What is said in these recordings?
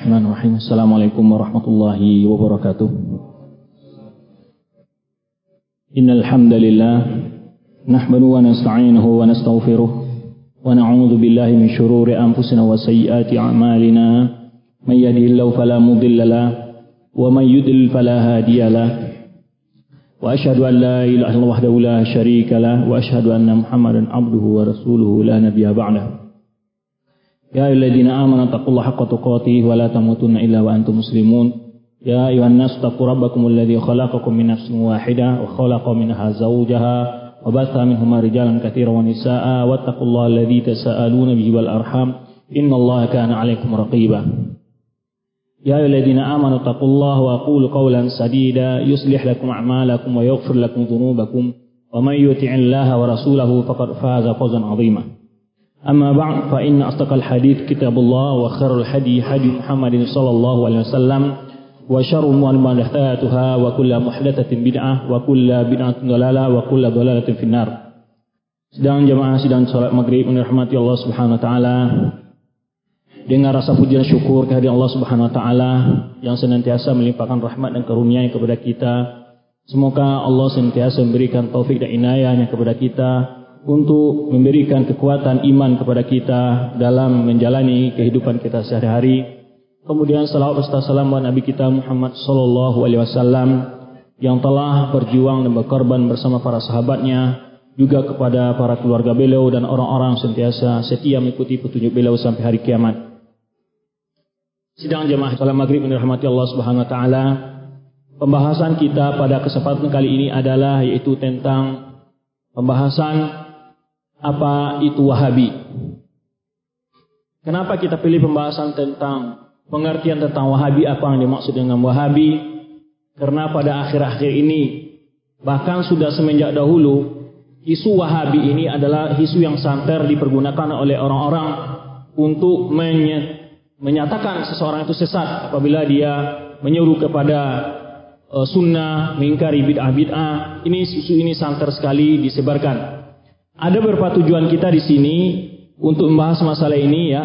Bismillahirrahmanirrahim. Assalamualaikum warahmatullahi wabarakatuh. Innal hamdalillah nahmadu wa nasta'inuhu wa nastaghfiruh wa na'udzu billahi min shururi anfusina wa sayyiati a'malina. May yahdihillahu fala mudilla lahu wa may yudlil fala hadiya lahu. Wa ashhadu an la ilaha illallah wahdahu la syarika lahu wa ashhadu anna Muhammadan abduhu wa rasuluhu la nabiyya ba'dahu. يا أيها الذين آمنوا اتقوا الله حق تقاته ولا تموتن إلا وأنتم مسلمون. يا أيها الناس اتقوا ربكم الذي خلقكم من نفس واحدة وخلق منها زوجها وبث منهما رجالا كثيرا ونساء واتقوا الله الذي تساءلون به والأرحام. إن الله كان عليكم رقيبا. يا أيها الذين آمنوا اتقوا الله وقولوا قولا سديدا. يصلح لكم أعمالكم ويغفر لكم ذنوبكم. ومن يطع الله ورسوله فقد فاز فوزا عظيما. أما بعد فإن أصدق الحديث كتاب الله وخير الحدي حدي محمد صلى الله عليه وسلم وشر الأمور محدثاتها وكل محدثة بدعة وكل بدعة ضلالة وكل ضلالة في النار Sedang jemaah sidang salat maghrib yang dirahmati Allah Subhanahu wa taala dengan rasa puji dan syukur kehadiran Allah Subhanahu wa taala yang senantiasa melimpahkan rahmat dan karunia kepada kita. Semoga Allah senantiasa memberikan taufik dan inayahnya kepada kita untuk memberikan kekuatan iman kepada kita dalam menjalani kehidupan kita sehari-hari. Kemudian salawat serta salam buat Nabi kita Muhammad sallallahu alaihi wasallam yang telah berjuang dan berkorban bersama para sahabatnya, juga kepada para keluarga beliau dan orang-orang sentiasa setia mengikuti petunjuk beliau sampai hari kiamat. Sidang jemaah salat maghrib yang dirahmati Allah Subhanahu wa taala. Pembahasan kita pada kesempatan kali ini adalah yaitu tentang pembahasan apa itu Wahabi. Kenapa kita pilih pembahasan tentang pengertian tentang Wahabi, apa yang dimaksud dengan Wahabi? Karena pada akhir-akhir ini, bahkan sudah semenjak dahulu, isu Wahabi ini adalah isu yang santer dipergunakan oleh orang-orang untuk menyatakan seseorang itu sesat apabila dia menyuruh kepada uh, sunnah, mengingkari bid'ah-bid'ah. Ini isu ini santer sekali disebarkan. Ada beberapa tujuan kita di sini untuk membahas masalah ini ya.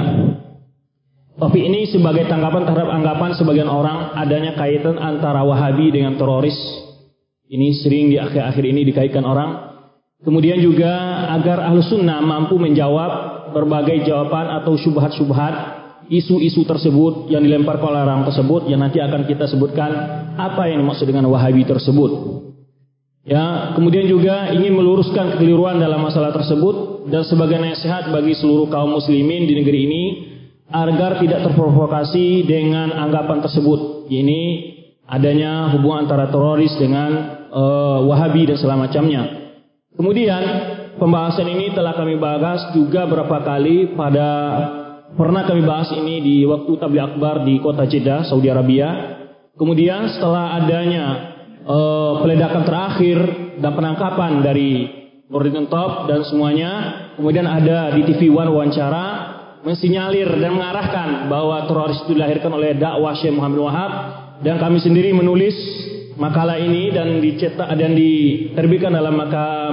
Tapi ini sebagai tanggapan terhadap anggapan sebagian orang adanya kaitan antara Wahabi dengan teroris. Ini sering di akhir-akhir ini dikaitkan orang. Kemudian juga agar ahlu sunnah mampu menjawab berbagai jawaban atau syubhat-syubhat isu-isu tersebut yang dilempar oleh orang tersebut yang nanti akan kita sebutkan apa yang dimaksud dengan Wahabi tersebut. Ya, kemudian juga ingin meluruskan kekeliruan dalam masalah tersebut dan sebagai nasihat bagi seluruh kaum muslimin di negeri ini agar tidak terprovokasi dengan anggapan tersebut. Ini adanya hubungan antara teroris dengan uh, Wahabi dan segala macamnya. Kemudian pembahasan ini telah kami bahas juga berapa kali pada pernah kami bahas ini di waktu tabligh akbar di kota Jeddah, Saudi Arabia. Kemudian setelah adanya uh, peledakan terakhir dan penangkapan dari Nurdin Top dan semuanya. Kemudian ada di TV One wawancara mensinyalir dan mengarahkan bahwa teroris itu dilahirkan oleh dakwah Syekh Muhammad Wahab dan kami sendiri menulis makalah ini dan dicetak dan diterbitkan dalam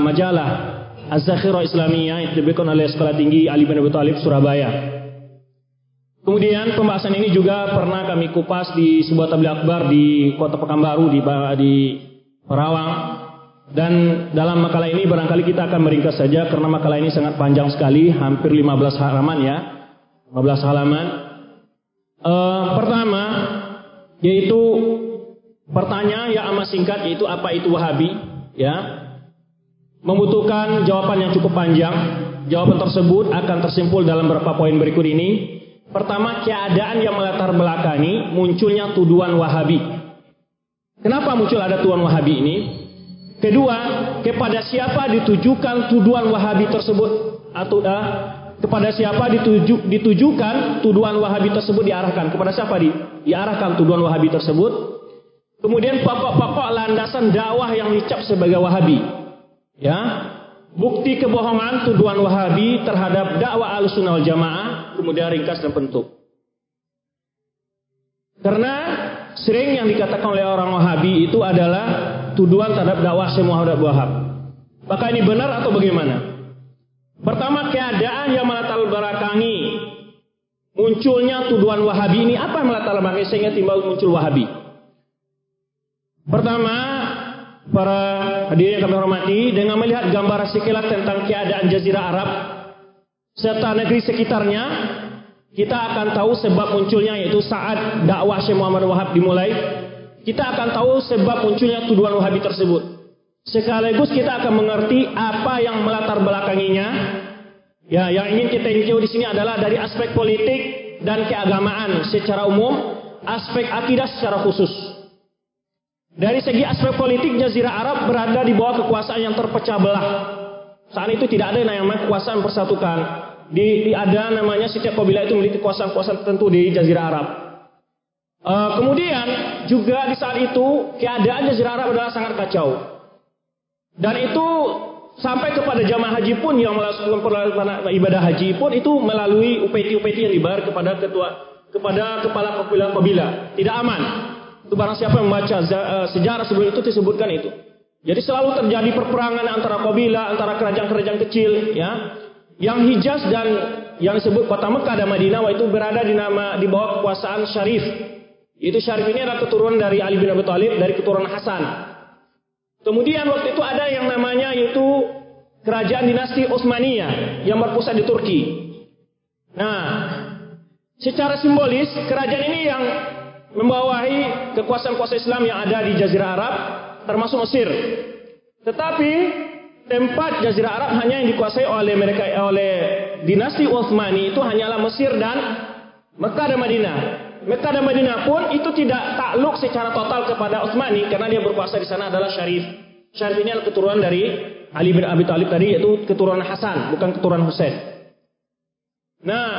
majalah Az-Zakhirah Islamiyah yang diterbitkan oleh Sekolah Tinggi Ali bin Abi Thalib Surabaya. Kemudian pembahasan ini juga pernah kami kupas di sebuah tabligh akbar di Kota Pekanbaru di di Perawang. Dan dalam makalah ini barangkali kita akan meringkas saja karena makalah ini sangat panjang sekali, hampir 15 halaman ya. 15 halaman. E, pertama yaitu pertanyaan yang amat singkat yaitu apa itu Wahabi ya. Membutuhkan jawaban yang cukup panjang. Jawaban tersebut akan tersimpul dalam beberapa poin berikut ini. Pertama, keadaan yang melatar belakangi munculnya tuduhan Wahabi. Kenapa muncul ada tuduhan Wahabi ini? Kedua, kepada siapa ditujukan tuduhan Wahabi tersebut? Atau uh, kepada siapa dituju, ditujukan tuduhan Wahabi tersebut diarahkan? Kepada siapa di, diarahkan tuduhan Wahabi tersebut? Kemudian pokok-pokok landasan dakwah yang dicap sebagai Wahabi. Ya, bukti kebohongan tuduhan Wahabi terhadap dakwah Ahlussunnah wal Jamaah kemudian ringkas dan bentuk. Karena sering yang dikatakan oleh orang Wahabi itu adalah tuduhan terhadap dakwah Syekh Muhammad Wahab. Maka ini benar atau bagaimana? Pertama keadaan yang melatar belakangi munculnya tuduhan Wahabi ini apa yang melatar belakang sehingga timbul muncul Wahabi? Pertama, para hadirin yang kami hormati, dengan melihat gambaran sekilas tentang keadaan Jazirah Arab serta negeri sekitarnya, kita akan tahu sebab munculnya yaitu saat dakwah Syekh Muhammad Wahab dimulai. Kita akan tahu sebab munculnya tuduhan Wahabi tersebut. Sekaligus kita akan mengerti apa yang melatar belakanginya. Ya, yang ingin kita tinjau di sini adalah dari aspek politik dan keagamaan secara umum, aspek akidah secara khusus. Dari segi aspek politik, Jazirah Arab berada di bawah kekuasaan yang terpecah belah. Saat itu tidak ada yang namanya kekuasaan persatukan. Di, di ada namanya setiap kabilah itu memiliki kekuasaan-kekuasaan tertentu di Jazirah Arab. Uh, kemudian juga di saat itu keadaan Jazirah Arab adalah sangat kacau. Dan itu sampai kepada jamaah haji pun yang melakukan ibadah haji pun itu melalui upeti-upeti yang dibayar kepada ketua kepada kepala kabilah-kabilah. Tidak aman. Itu barang siapa yang membaca eh, sejarah sebelum itu disebutkan itu. Jadi selalu terjadi perperangan antara kabilah, antara kerajaan-kerajaan kecil, ya. Yang Hijaz dan yang disebut kota Mekah dan Madinah itu berada di nama di bawah kekuasaan Syarif. Itu Syarif ini adalah keturunan dari Ali bin Abi Thalib dari keturunan Hasan. Kemudian waktu itu ada yang namanya yaitu kerajaan dinasti Utsmaniyah yang berpusat di Turki. Nah, secara simbolis kerajaan ini yang membawahi kekuasaan-kekuasaan Islam yang ada di Jazirah Arab, termasuk Mesir. Tetapi tempat Jazirah Arab hanya yang dikuasai oleh mereka oleh dinasti Utsmani itu hanyalah Mesir dan Mekah dan Madinah. Mekah dan Madinah pun itu tidak takluk secara total kepada Utsmani karena dia berkuasa di sana adalah Syarif. Syarif ini adalah keturunan dari Ali bin Abi Thalib tadi yaitu keturunan Hasan, bukan keturunan Husain. Nah,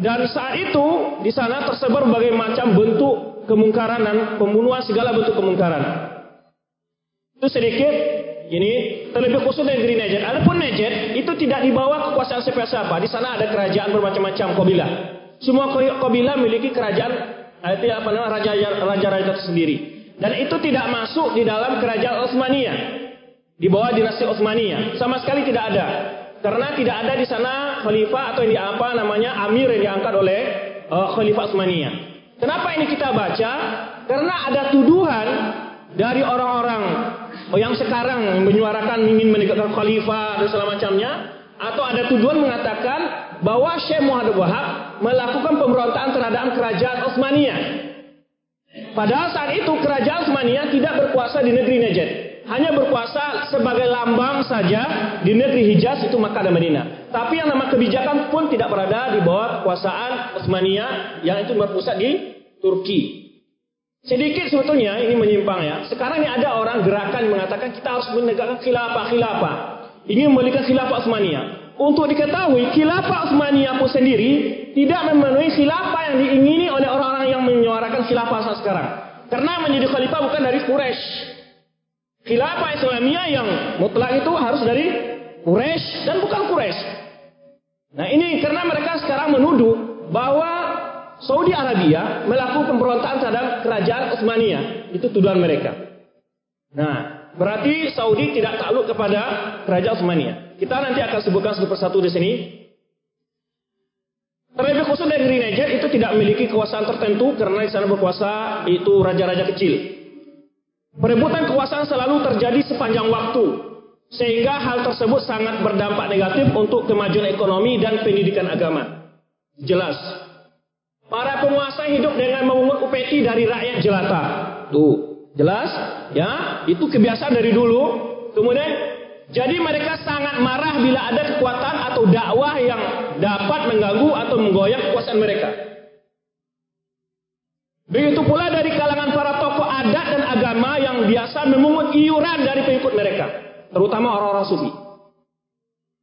dan saat itu di sana tersebar berbagai macam bentuk kemungkaran dan pembunuhan segala bentuk kemungkaran. Itu sedikit ini terlebih khusus negeri Najd. Adapun Najd itu tidak di bawah kekuasaan siapa-siapa. Di sana ada kerajaan bermacam-macam kabilah. Semua kabilah memiliki kerajaan itu apa namanya raja-raja tersendiri. Dan itu tidak masuk di dalam kerajaan Utsmaniyah. Di bawah dinasti Utsmaniyah. Sama sekali tidak ada. Karena tidak ada di sana khalifah atau yang apa namanya amir yang diangkat oleh uh, khalifah Utsmaniyah. Kenapa ini kita baca? Karena ada tuduhan dari orang-orang yang sekarang menyuarakan ingin menegakkan khalifah dan segala macamnya atau ada tuduhan mengatakan bahwa Syekh Muhammad Wahab melakukan pemberontakan terhadap kerajaan Utsmaniyah. Padahal saat itu kerajaan Utsmaniyah tidak berkuasa di negeri Najd hanya berkuasa sebagai lambang saja di negeri Hijaz itu Makkah dan Madinah. Tapi yang nama kebijakan pun tidak berada di bawah kekuasaan Utsmaniyah yang itu berpusat di Turki. Sedikit sebetulnya ini menyimpang ya. Sekarang ini ada orang gerakan mengatakan kita harus menegakkan khilafah-khilafah. Ingin memiliki khilafah Utsmaniyah. Untuk diketahui khilafah Utsmaniyah pun sendiri tidak memenuhi khilafah yang diingini oleh orang-orang yang menyuarakan khilafah saat sekarang. Karena menjadi khalifah bukan dari Quraisy, Khilafah Islamiyah yang mutlak itu harus dari Quraisy dan bukan Quraisy. Nah ini karena mereka sekarang menuduh bahwa Saudi Arabia melakukan pemberontakan terhadap kerajaan Utsmaniyah. Itu tuduhan mereka. Nah, berarti Saudi tidak takluk kepada kerajaan Utsmaniyah. Kita nanti akan sebutkan satu persatu di sini. Terlebih khusus negeri Niger itu tidak memiliki kekuasaan tertentu karena di sana berkuasa itu raja-raja kecil. Perebutan kekuasaan selalu terjadi sepanjang waktu, sehingga hal tersebut sangat berdampak negatif untuk kemajuan ekonomi dan pendidikan agama. Jelas, para penguasa hidup dengan memungut upeti dari rakyat jelata. Tuh, jelas, ya, itu kebiasaan dari dulu. Kemudian, jadi mereka sangat marah bila ada kekuatan atau dakwah yang dapat mengganggu atau menggoyang kekuasaan mereka. Begitu pula dari kalangan para tokoh adat dan agama yang biasa memungut iuran dari pengikut mereka, terutama orang-orang sufi.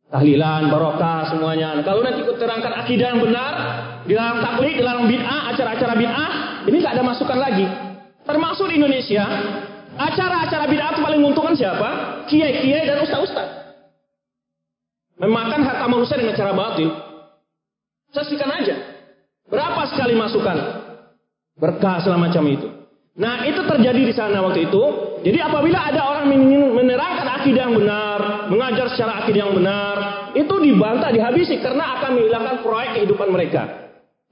Tahlilan, barokah, semuanya. Kalau nanti ikut terangkan akidah yang benar, di dalam taklid, di dalam bid'ah, acara-acara bid'ah, ini nggak ada masukan lagi. Termasuk di Indonesia, acara-acara bid'ah itu paling menguntungkan siapa? Kiai-kiai dan ustaz-ustaz. Memakan harta manusia dengan cara batil. Saksikan aja. Berapa sekali masukan? berkah segala macam itu. Nah itu terjadi di sana waktu itu. Jadi apabila ada orang menerangkan akidah yang benar, mengajar secara akidah yang benar, itu dibantah, dihabisi karena akan menghilangkan proyek kehidupan mereka.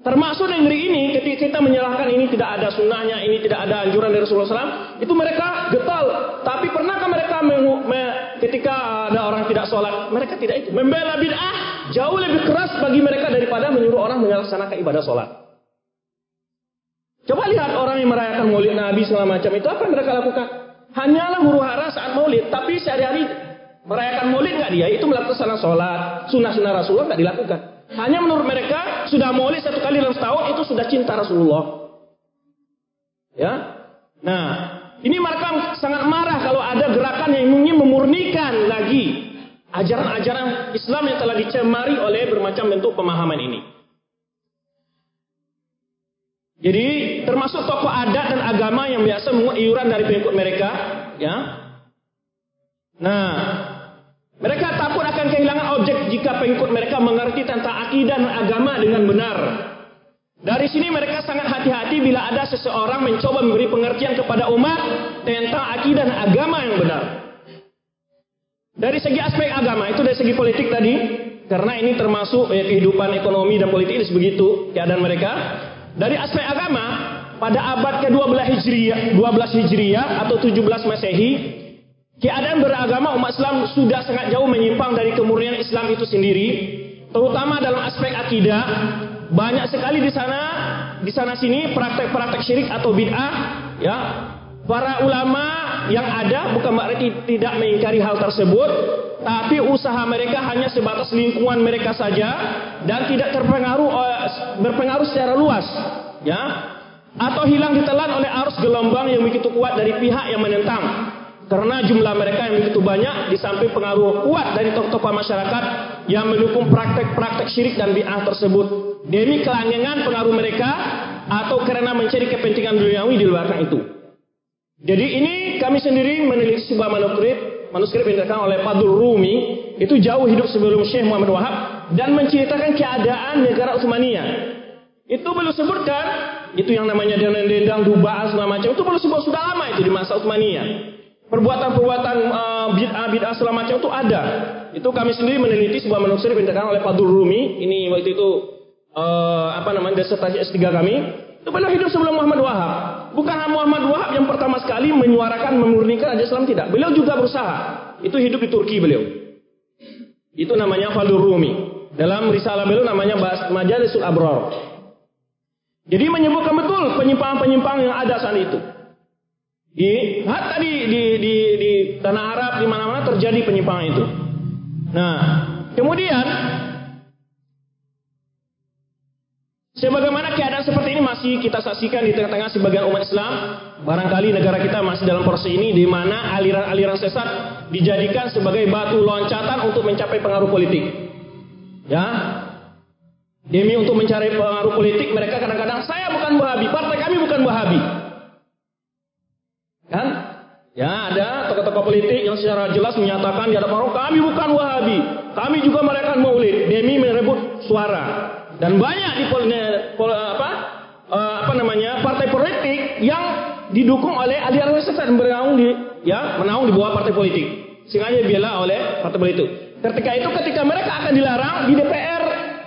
Termasuk negeri ini ketika kita menyalahkan ini tidak ada sunnahnya, ini tidak ada anjuran dari Rasulullah SAW, itu mereka getol. Tapi pernahkah mereka me, me, ketika ada orang tidak sholat, mereka tidak itu. Membela bid'ah jauh lebih keras bagi mereka daripada menyuruh orang melaksanakan ibadah sholat. Coba lihat orang yang merayakan maulid Nabi segala macam itu apa yang mereka lakukan? Hanyalah huru hara saat maulid, tapi sehari-hari merayakan maulid nggak dia? Itu melaksanakan sholat, sunnah-sunnah Rasulullah nggak dilakukan. Hanya menurut mereka sudah maulid satu kali dalam setahun itu sudah cinta Rasulullah. Ya. Nah, ini mereka sangat marah kalau ada gerakan yang ingin memurnikan lagi ajaran-ajaran Islam yang telah dicemari oleh bermacam bentuk pemahaman ini. Jadi termasuk tokoh adat dan agama yang biasa mengut iuran dari pengikut mereka, ya. Nah, mereka takut akan kehilangan objek jika pengikut mereka mengerti tentang akidah dan agama dengan benar. Dari sini mereka sangat hati-hati bila ada seseorang mencoba memberi pengertian kepada umat tentang akidah dan agama yang benar. Dari segi aspek agama, itu dari segi politik tadi, karena ini termasuk ya, kehidupan ekonomi dan politik ini begitu keadaan mereka. Dari aspek agama, pada abad ke-12 Hijriah, 12 Hijriah atau 17 Masehi, Keadaan beragama umat Islam sudah sangat jauh menyimpang dari kemurnian Islam itu sendiri, terutama dalam aspek akidah. Banyak sekali di sana, di sana sini praktek-praktek syirik atau bid'ah, ya. Para ulama yang ada bukan berarti tidak mengingkari hal tersebut, tapi usaha mereka hanya sebatas lingkungan mereka saja dan tidak terpengaruh eh, berpengaruh secara luas, ya. Atau hilang ditelan oleh arus gelombang yang begitu kuat dari pihak yang menentang. Karena jumlah mereka yang begitu banyak di samping pengaruh kuat dari tokoh-tokoh masyarakat yang mendukung praktek-praktek syirik dan bid'ah tersebut. Demi kelanggengan pengaruh mereka atau karena mencari kepentingan duniawi di luar itu. Jadi ini kami sendiri meneliti sebuah manuskrip, manuskrip yang dilakukan oleh Padul Rumi, itu jauh hidup sebelum Syekh Muhammad Wahab dan menceritakan keadaan negara Utsmaniyah. Itu belum sebutkan, itu yang namanya dendang, dubaan segala macam, itu belum sebut sudah lama itu di masa Utsmaniyah. Perbuatan-perbuatan uh, bid'ah bid'ah segala macam itu ada. Itu kami sendiri meneliti sebuah manuskrip yang dikatakan oleh Padul Rumi. Ini waktu itu uh, apa namanya disertasi S3 kami. Itu beliau hidup sebelum Muhammad Wahab. Bukan Muhammad Wahab yang pertama sekali menyuarakan memurnikan ajaran Islam tidak. Beliau juga berusaha. Itu hidup di Turki beliau. Itu namanya Fadul Rumi. Dalam risalah beliau namanya Majalisul Abror. Jadi menyebutkan betul penyimpangan-penyimpangan yang ada saat itu. Di hatta di di di, di tanah Arab di mana-mana terjadi penyimpangan itu. Nah, kemudian sebagaimana keadaan seperti ini masih kita saksikan di tengah-tengah sebagian umat Islam, barangkali negara kita masih dalam proses ini di mana aliran-aliran sesat dijadikan sebagai batu loncatan untuk mencapai pengaruh politik. Ya, Demi untuk mencari pengaruh politik, mereka kadang-kadang saya bukan Wahabi, partai kami bukan Wahabi. Kan? Ya ada tokoh-tokoh politik yang secara jelas menyatakan di hadapan orang kami bukan Wahabi, kami juga merayakan Maulid demi merebut suara. Dan banyak di apa uh, apa namanya partai politik yang didukung oleh aliran sesat bernaung di ya menaung di bawah partai politik. Sengaja dibela oleh partai politik. Ketika itu ketika mereka akan dilarang di DPR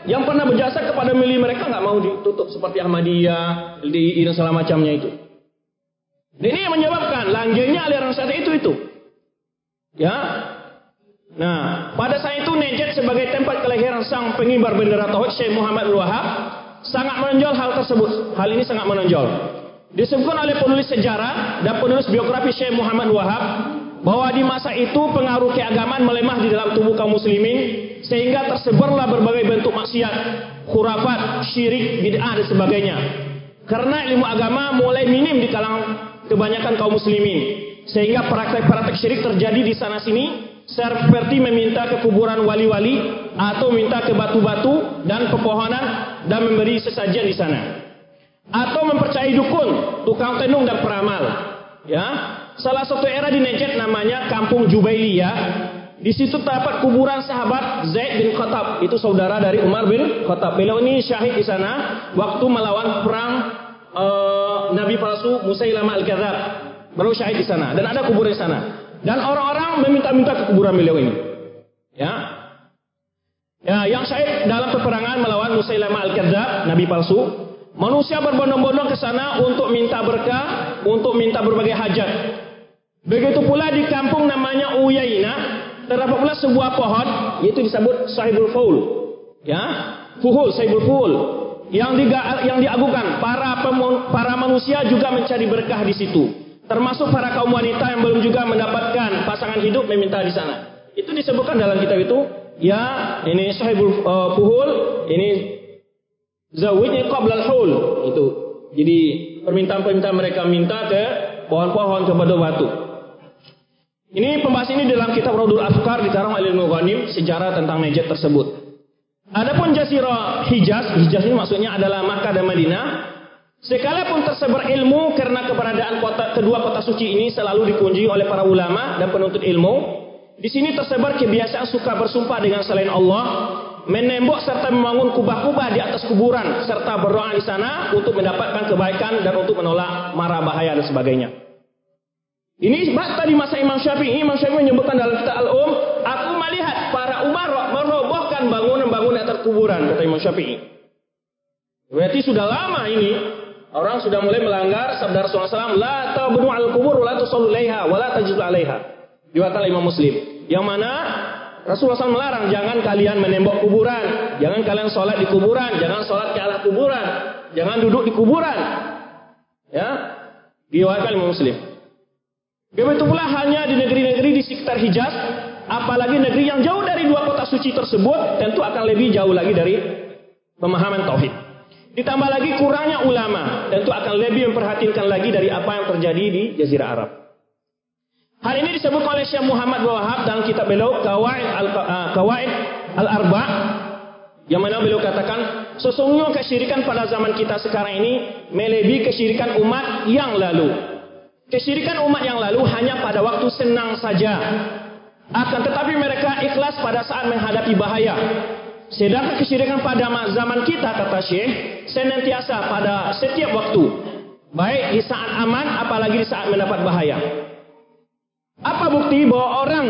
yang pernah berjasa kepada milih mereka nggak mau ditutup seperti Ahmadiyah di dan segala macamnya itu. Ini yang menyebabkan langgengnya aliran sesat itu itu. Ya. Nah, pada saat itu Najd sebagai tempat kelahiran sang pengibar bendera tauhid Syekh Muhammad bin Wahab sangat menonjol hal tersebut. Hal ini sangat menonjol. Disebutkan oleh penulis sejarah dan penulis biografi Syekh Muhammad Wahab bahwa di masa itu pengaruh keagamaan melemah di dalam tubuh kaum muslimin sehingga tersebarlah berbagai bentuk maksiat, khurafat, syirik, bid'ah dan sebagainya. Karena ilmu agama mulai minim di kalangan kebanyakan kaum muslimin. Sehingga praktek-praktek syirik terjadi di sana sini seperti meminta ke kuburan wali-wali atau minta ke batu-batu dan pepohonan dan memberi sesajian di sana. Atau mempercayai dukun, tukang tenung dan peramal. Ya, salah satu era di Najd namanya Kampung Jubailiyah. Di situ terdapat kuburan sahabat Zaid bin Khattab, itu saudara dari Umar bin Khattab. Beliau ini syahid di sana waktu melawan perang uh, nabi palsu Musailamah al-Kadzab. Beliau syahid di sana dan ada kuburan di sana. Dan orang-orang meminta-minta ke kuburan beliau ini. Ya. Ya, yang syahid dalam peperangan melawan Musailamah Al-Kadzab, nabi palsu. Manusia berbondong-bondong ke sana untuk minta berkah, untuk minta berbagai hajat. Begitu pula di kampung namanya Uyaina, terdapat pula sebuah pohon, yaitu disebut Sahibul Faul. Ya, Fuhul, Sahibul Fuhul. Yang, diga, yang diagukan, para, pemun, para manusia juga mencari berkah di situ. Termasuk para kaum wanita yang belum juga mendapatkan pasangan hidup meminta di sana. Itu disebutkan dalam kitab itu. Ya, ini Sahibul uh, Fuhul, ini Zawidnya qablal hul. Itu. Jadi permintaan-permintaan mereka minta ke pohon-pohon kepada batu. Ini pembahasan ini dalam kitab Raudul Afkar dikarang oleh Ghanim sejarah tentang Najd tersebut. Adapun Jazirah Hijaz, Hijaz ini maksudnya adalah Makkah dan Madinah. Sekalipun tersebar ilmu karena keberadaan kota, kedua kota suci ini selalu dikunjungi oleh para ulama dan penuntut ilmu. Di sini tersebar kebiasaan suka bersumpah dengan selain Allah, menembok serta membangun kubah-kubah di atas kuburan serta berdoa di sana untuk mendapatkan kebaikan dan untuk menolak mara bahaya dan sebagainya. Ini tadi masa Imam Syafi'i, Imam Syafi'i menyebutkan dalam kitab Al-Um, aku melihat para umar merobohkan bangunan-bangunan kuburan, kata Imam Syafi'i. Berarti sudah lama ini orang sudah mulai melanggar sabda Rasulullah SAW, la al kubur, la tusallu alaiha, wa la tajidu alaiha. Diwakil Imam Muslim. Yang mana Rasulullah SAW melarang jangan kalian menembok kuburan, jangan kalian sholat di kuburan, jangan sholat ke arah kuburan, jangan duduk di kuburan. Ya, diwakil Imam Muslim. Begitu pula hanya di negeri-negeri di sekitar Hijaz, apalagi negeri yang jauh dari dua kota suci tersebut, tentu akan lebih jauh lagi dari pemahaman tauhid. Ditambah lagi kurangnya ulama, tentu akan lebih memperhatikan lagi dari apa yang terjadi di Jazirah Arab. Hal ini disebut oleh Syekh Muhammad Wahab dalam kitab beliau Kawaid Al-Kawaid uh, Al-Arba yang mana beliau katakan sesungguhnya kesyirikan pada zaman kita sekarang ini melebihi kesyirikan umat yang lalu. Kesyirikan umat yang lalu hanya pada waktu senang saja. Akan tetapi mereka ikhlas pada saat menghadapi bahaya. Sedangkan kesyirikan pada zaman kita, kata Syekh, senantiasa pada setiap waktu. Baik di saat aman, apalagi di saat mendapat bahaya. Apa bukti bahwa orang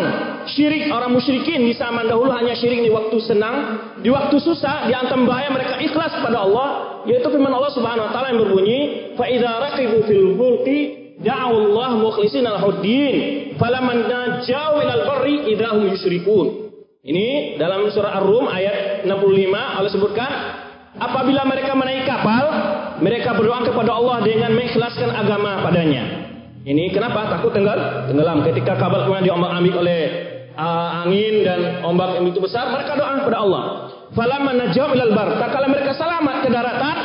syirik, orang musyrikin di zaman dahulu hanya syirik di waktu senang, di waktu susah, di antam bahaya mereka ikhlas kepada Allah, yaitu firman Allah Subhanahu wa taala yang berbunyi, "Fa idza raqibu fil fulki da'u Allah mukhlishina lahu-din, falaman najau ilal barri idahum yusyrikun." Ini dalam surah Ar-Rum ayat 65 Allah sebutkan apabila mereka menaiki kapal mereka berdoa kepada Allah dengan mengikhlaskan agama padanya. Ini kenapa takut tenggelam? Tenggelam ketika kapal kemudian diombak-ambik oleh uh, angin dan ombak yang begitu besar mereka doa kepada Allah. Falamma najau ilal bar. Tak kala mereka selamat ke daratan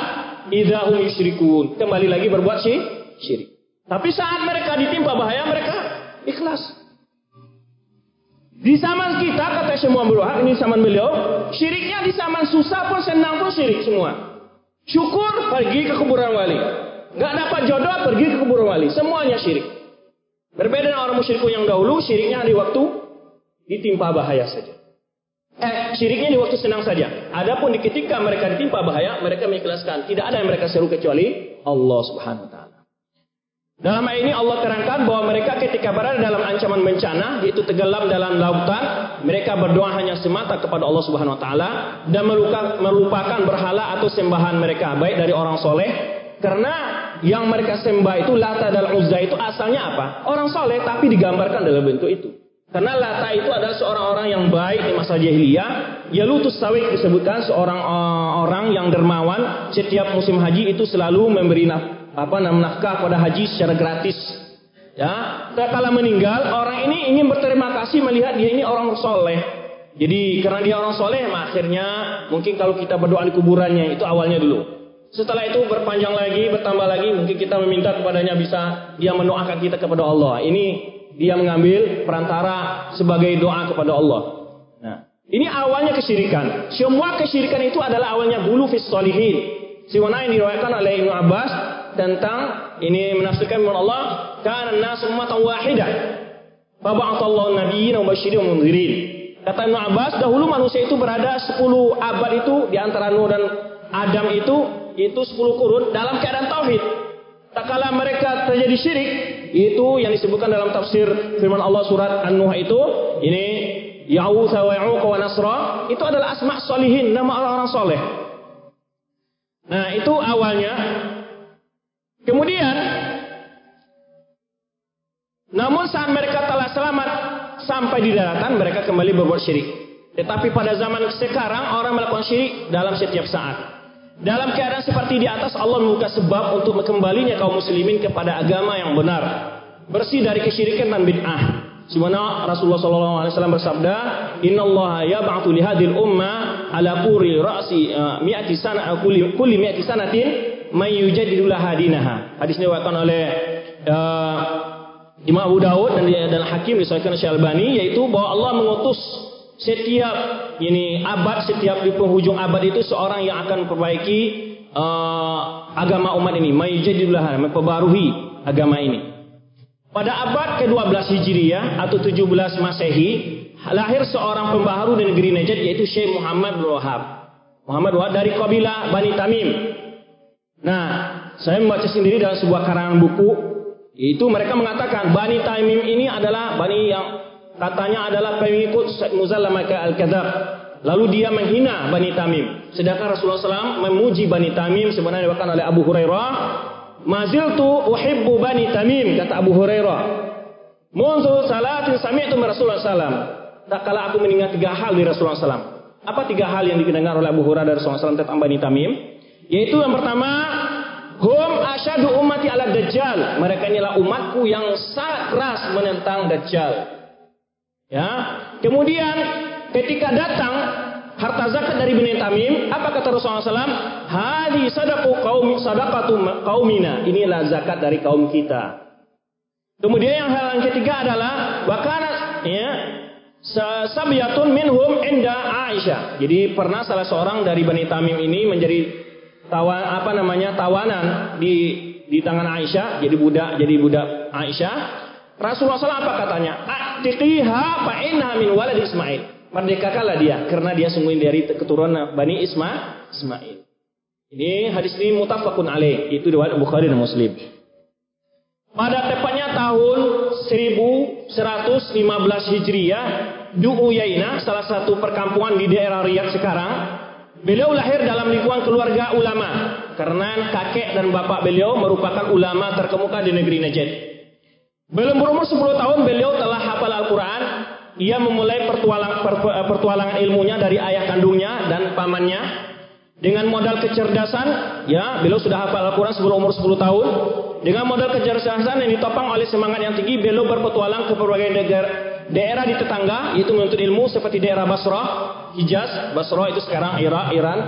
idahum yusyrikun. Kembali lagi berbuat syirik. Tapi saat mereka ditimpa bahaya mereka ikhlas. Di zaman kita, kata semua beruah, ini zaman beliau, syiriknya di zaman susah pun senang pun syirik semua. Syukur pergi ke kuburan wali. Gak dapat jodoh pergi ke kuburan wali. Semuanya syirik. Berbeda dengan orang musyrikun yang dahulu, syiriknya di waktu ditimpa bahaya saja. Eh, syiriknya di waktu senang saja. Adapun di ketika mereka ditimpa bahaya, mereka mengikhlaskan. Tidak ada yang mereka seru kecuali Allah Subhanahu wa taala. Dalam ayat ini Allah terangkan bahwa mereka ketika berada dalam ancaman bencana, yaitu tenggelam dalam lautan, mereka berdoa hanya semata kepada Allah Subhanahu wa taala dan melupakan berhala atau sembahan mereka, baik dari orang soleh karena yang mereka sembah itu Lata dan Uzza itu asalnya apa? Orang soleh tapi digambarkan dalam bentuk itu. Karena Lata itu adalah seorang orang yang baik di masa jahiliyah. Ya Lutus Sawik disebutkan seorang uh, orang yang dermawan. Setiap musim haji itu selalu memberi nafkah apa nafkah pada haji secara gratis. Ya, kala meninggal orang ini ingin berterima kasih melihat dia ini orang soleh. Jadi karena dia orang soleh, akhirnya mungkin kalau kita berdoa di kuburannya itu awalnya dulu. Setelah itu berpanjang lagi, bertambah lagi, mungkin kita meminta kepadanya bisa dia mendoakan kita kepada Allah. Ini dia mengambil perantara sebagai doa kepada Allah. Nah, ini awalnya kesyirikan. Semua kesyirikan itu adalah awalnya bulu fis solihin. Siwana yang diriwayatkan oleh Ibnu Abbas tentang ini menafsirkan firman Allah, "Kana an-nas ummatan wahidah." Fab'athallahu nabiyyin wa basyirin wa mundzirin. Kata Ibnu Abbas, dahulu manusia itu berada 10 abad itu di antara Nuh dan Adam itu itu 10 kurun dalam keadaan tauhid. Tak kala mereka terjadi syirik, itu yang disebutkan dalam tafsir firman Allah surat An-Nuh itu, ini Ya'usa wa Ya'uqa wa Nasra, itu adalah asma solihin, nama orang-orang soleh. Nah, itu awalnya. Kemudian, namun saat mereka telah selamat sampai di daratan, mereka kembali berbuat syirik. Tetapi pada zaman sekarang, orang melakukan syirik dalam setiap saat. Dalam keadaan seperti di atas, Allah membuka sebab untuk kembalinya kaum muslimin kepada agama yang benar. Bersih dari kesyirikan dan bid'ah. Sebagaimana Rasulullah SAW bersabda, Inna Allah yab'atu li hadil umma ala quri ra'si uh, mi'ati sana kulli, kulli mi'ati sanatin may yujadidu laha dinaha. Hadis ini diwakilkan oleh uh, Imam Abu Dawud dan, dan Hakim disahkan Syekh Albani yaitu bahwa Allah mengutus setiap ini abad setiap di penghujung abad itu seorang yang akan memperbaiki uh, agama umat ini, may yujadidu laha, memperbarui agama ini. Pada abad ke-12 Hijriah atau 17 Masehi, lahir seorang pembaharu di negeri Najd yaitu Syekh Muhammad bin. Muhammad Wahab dari kabilah Bani Tamim. Nah, saya membaca sendiri dalam sebuah karangan buku, itu mereka mengatakan Bani Tamim ini adalah Bani yang katanya adalah pengikut Muzallamah Al-Kadzab. Lalu dia menghina Bani Tamim. Sedangkan Rasulullah SAW memuji Bani Tamim sebenarnya bahkan oleh Abu Hurairah Maziltu uhibbu bani Tamim kata Abu Hurairah. Munzu salatin sami'tu Rasulullah sallam. Tak kala aku mendengar tiga hal dari Rasulullah sallam. Apa tiga hal yang didengar oleh Abu Hurairah dari Rasulullah sallam tentang Bani Tamim? Yaitu yang pertama, hum asyadu ummati ala dajjal. Mereka inilah umatku yang sangat keras menentang dajjal. Ya. Kemudian ketika datang harta zakat dari Bani Tamim, apa kata Rasulullah SAW? Hadi sadaku kaum sadaqatu kaumina. Inilah zakat dari kaum kita. Kemudian yang hal yang ketiga adalah wakana ya sabiyatun minhum inda Aisyah. Jadi pernah salah seorang dari Bani Tamim ini menjadi tawan apa namanya tawanan di di tangan Aisyah, jadi budak jadi budak Aisyah. Rasulullah SAW apa katanya? Atiqiha fa min walad Ismail merdekakanlah dia karena dia sungguh dari keturunan Bani Isma Ismail. Ini hadis ini mutafakun alaih, itu riwayat Bukhari dan Muslim. Pada tepatnya tahun 1115 Hijriah, Du'uyaina, salah satu perkampungan di daerah Riyadh sekarang, beliau lahir dalam lingkungan keluarga ulama. Karena kakek dan bapak beliau merupakan ulama terkemuka di negeri Najd. Belum berumur 10 tahun beliau telah hafal Al-Quran. Ia memulai pertualang, eh, pertualangan ilmunya dari ayah kandungnya dan pamannya. Dengan modal kecerdasan ya beliau sudah hafal Al-Quran sebelum umur 10 tahun. Dengan modal kecerdasan yang ditopang oleh semangat yang tinggi beliau berpetualang ke berbagai negara daerah di tetangga yaitu menuntut ilmu seperti daerah Basrah Hijaz Basrah itu sekarang Irak Iran.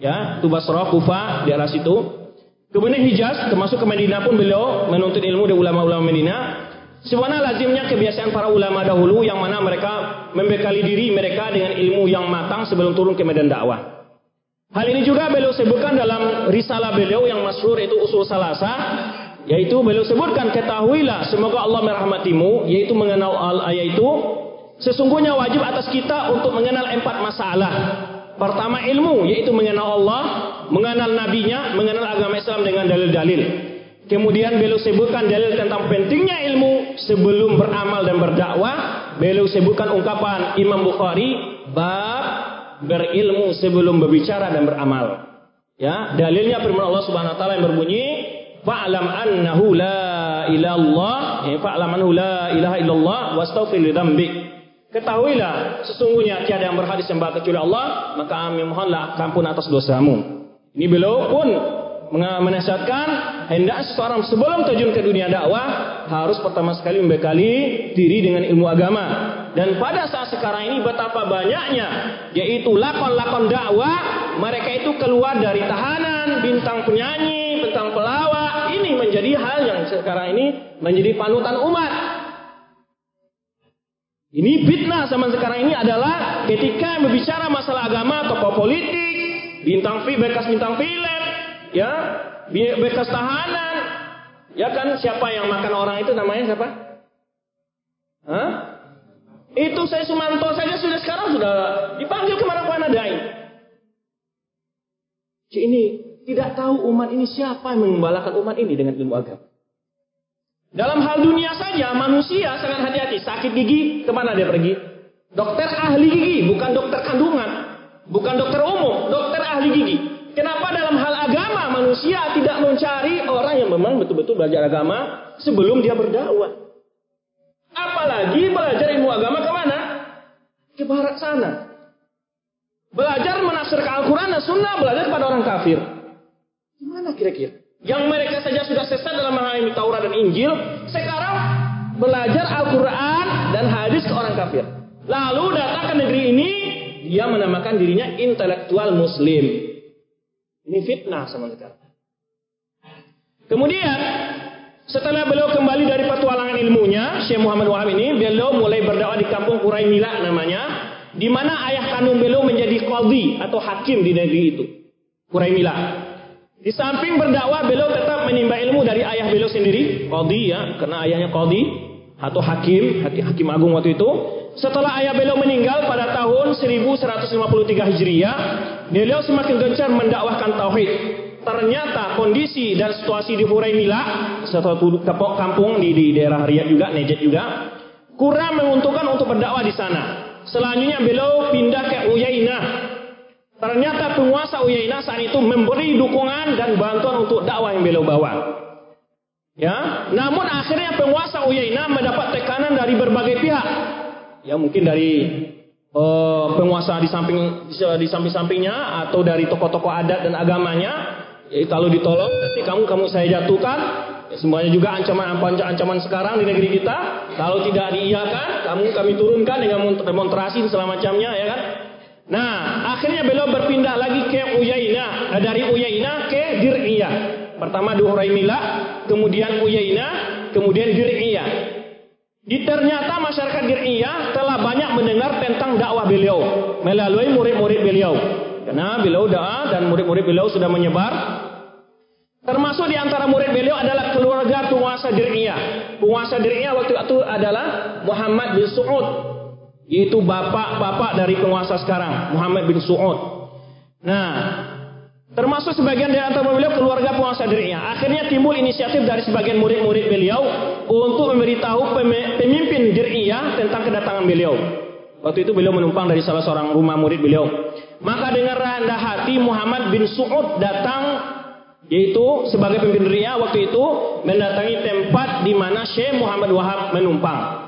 Ya itu Basrah Kufa daerah situ kemudian Hijaz termasuk ke Madinah pun beliau menuntut ilmu dari ulama-ulama Madinah Sebenarnya lazimnya kebiasaan para ulama dahulu yang mana mereka membekali diri mereka dengan ilmu yang matang sebelum turun ke medan dakwah. Hal ini juga beliau sebutkan dalam risalah beliau yang masyhur itu usul salasa yaitu beliau sebutkan ketahuilah semoga Allah merahmatimu yaitu mengenal al yaitu sesungguhnya wajib atas kita untuk mengenal empat masalah. Pertama ilmu yaitu mengenal Allah, mengenal nabinya, mengenal agama Islam dengan dalil-dalil. Kemudian beliau sebutkan dalil tentang pentingnya ilmu sebelum beramal dan berdakwah. Beliau sebutkan ungkapan Imam Bukhari bab berilmu sebelum berbicara dan beramal. Ya, dalilnya firman Allah Subhanahu wa taala yang berbunyi fa'lam annahu la ilallah ya, fa'lam annahu la ilaha illallah wastaghfir li dzambik. Ketahuilah sesungguhnya tiada yang berhak disembah kecuali Allah, maka kami mohonlah ampun atas dosamu. Ini beliau pun menasihatkan hendak seseorang sebelum terjun ke dunia dakwah harus pertama sekali membekali diri dengan ilmu agama. Dan pada saat sekarang ini betapa banyaknya yaitu lakon-lakon dakwah mereka itu keluar dari tahanan, bintang penyanyi, bintang pelawak. Ini menjadi hal yang sekarang ini menjadi panutan umat. Ini fitnah zaman sekarang ini adalah ketika berbicara masalah agama, tokoh politik, bintang film, bekas bintang film, ya bekas tahanan. Ya kan siapa yang makan orang itu namanya siapa? Hah? itu saya Sumanto saja sudah sekarang sudah dipanggil ke mana-mana dai ini tidak tahu umat ini siapa yang mengembalakan umat ini dengan ilmu agama dalam hal dunia saja manusia sangat hati-hati sakit gigi ke mana dia pergi Dokter ahli gigi, bukan dokter kandungan. Bukan dokter umum, dokter ahli gigi. Kenapa dalam hal agama manusia tidak mencari orang yang memang betul-betul belajar agama sebelum dia berdakwah? Apalagi belajar ilmu agama ke mana? Ke barat sana. Belajar menafsirkan Al-Quran dan Sunnah, belajar pada orang kafir. Gimana kira-kira? Yang mereka saja sudah sesat dalam memahami Taurat dan Injil, sekarang belajar Al-Quran dan hadis ke orang kafir. Lalu datang ke negeri ini, dia menamakan dirinya intelektual muslim. Ini fitnah sama sekali. Kemudian, setelah beliau kembali dari petualangan ilmunya, Syekh Muhammad Wahab ini, beliau mulai berdakwah di kampung Quraimila namanya, di mana ayah kandung beliau menjadi qadhi atau hakim di negeri itu. Quraimila. Di samping berdakwah, beliau tetap menimba ilmu dari ayah beliau sendiri, qadhi ya, karena ayahnya qadhi atau hakim, hakim agung waktu itu. Setelah ayah beliau meninggal pada tahun 1153 Hijriah, beliau semakin gencar mendakwahkan tauhid. Ternyata kondisi dan situasi di Huraimila, satu kampung di, di daerah Riyadh juga, Najd juga, kurang menguntungkan untuk berdakwah di sana. Selanjutnya beliau pindah ke Uyainah. Ternyata penguasa Uyainah saat itu memberi dukungan dan bantuan untuk dakwah yang beliau bawa. Ya, namun akhirnya penguasa Uyainah mendapat tekanan dari berbagai pihak. Ya mungkin dari uh, penguasa di samping di samping-sampingnya atau dari tokoh-tokoh adat dan agamanya. Ya, kalau ditolong nanti kamu kamu saya jatuhkan. Ya, semuanya juga ancaman ancaman sekarang di negeri kita. Kalau tidak diiyakan kamu kami turunkan dengan demonstrasi selama macamnya ya kan nah akhirnya beliau berpindah lagi ke Uyaina dari Uyaina ke Dir'iyah pertama di Huraimila kemudian Uyaina kemudian Dir'iyah di ternyata masyarakat Diriyah telah banyak mendengar tentang dakwah beliau melalui murid-murid beliau. Karena beliau doa dan murid-murid beliau sudah menyebar. Termasuk di antara murid beliau adalah keluarga penguasa Diriyah. Penguasa Diriyah waktu itu adalah Muhammad bin Su'ud. Yaitu bapak-bapak dari penguasa sekarang, Muhammad bin Su'ud. Nah, Termasuk sebagian dari antara beliau keluarga penguasa dirinya. Akhirnya timbul inisiatif dari sebagian murid-murid beliau untuk memberitahu pemimpin dirinya tentang kedatangan beliau. Waktu itu beliau menumpang dari salah seorang rumah murid beliau. Maka dengan rendah hati Muhammad bin Su'ud datang yaitu sebagai pemimpin dirinya waktu itu mendatangi tempat di mana Syekh Muhammad Wahab menumpang.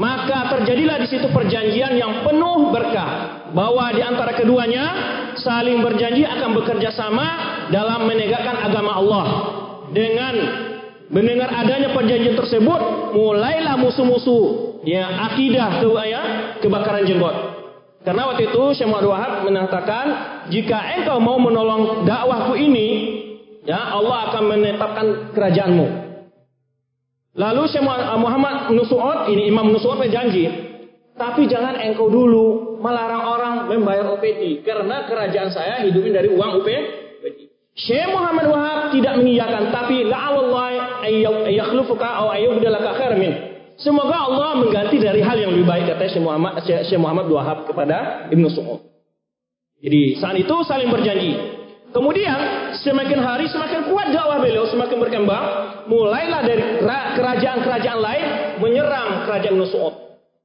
Maka terjadilah di situ perjanjian yang penuh berkah bahwa di antara keduanya saling berjanji akan bekerja sama dalam menegakkan agama Allah. Dengan mendengar adanya perjanjian tersebut, mulailah musuh-musuh ya akidah ke ya, kebakaran jenggot. Karena waktu itu Syekh Muhammad Wahab mengatakan, jika engkau mau menolong dakwahku ini, ya Allah akan menetapkan kerajaanmu. Lalu Syekh Muhammad Nusu'ud, ini Imam Nusu'ud berjanji, tapi jangan engkau dulu melarang orang membayar OPT karena kerajaan saya hidupin dari uang OPT. Syekh Muhammad Wahab tidak mengiyakan, tapi la'allallah ayyukhlufuka aw ayyubdalaka khair min. Semoga Allah mengganti dari hal yang lebih baik kata Syekh Muhammad Syekh Muhammad Wahab kepada Ibnu Su'ud. Jadi saat itu saling berjanji. Kemudian semakin hari semakin kuat dakwah beliau, semakin berkembang. Mulailah dari kerajaan-kerajaan lain menyerang kerajaan Nusu'ud.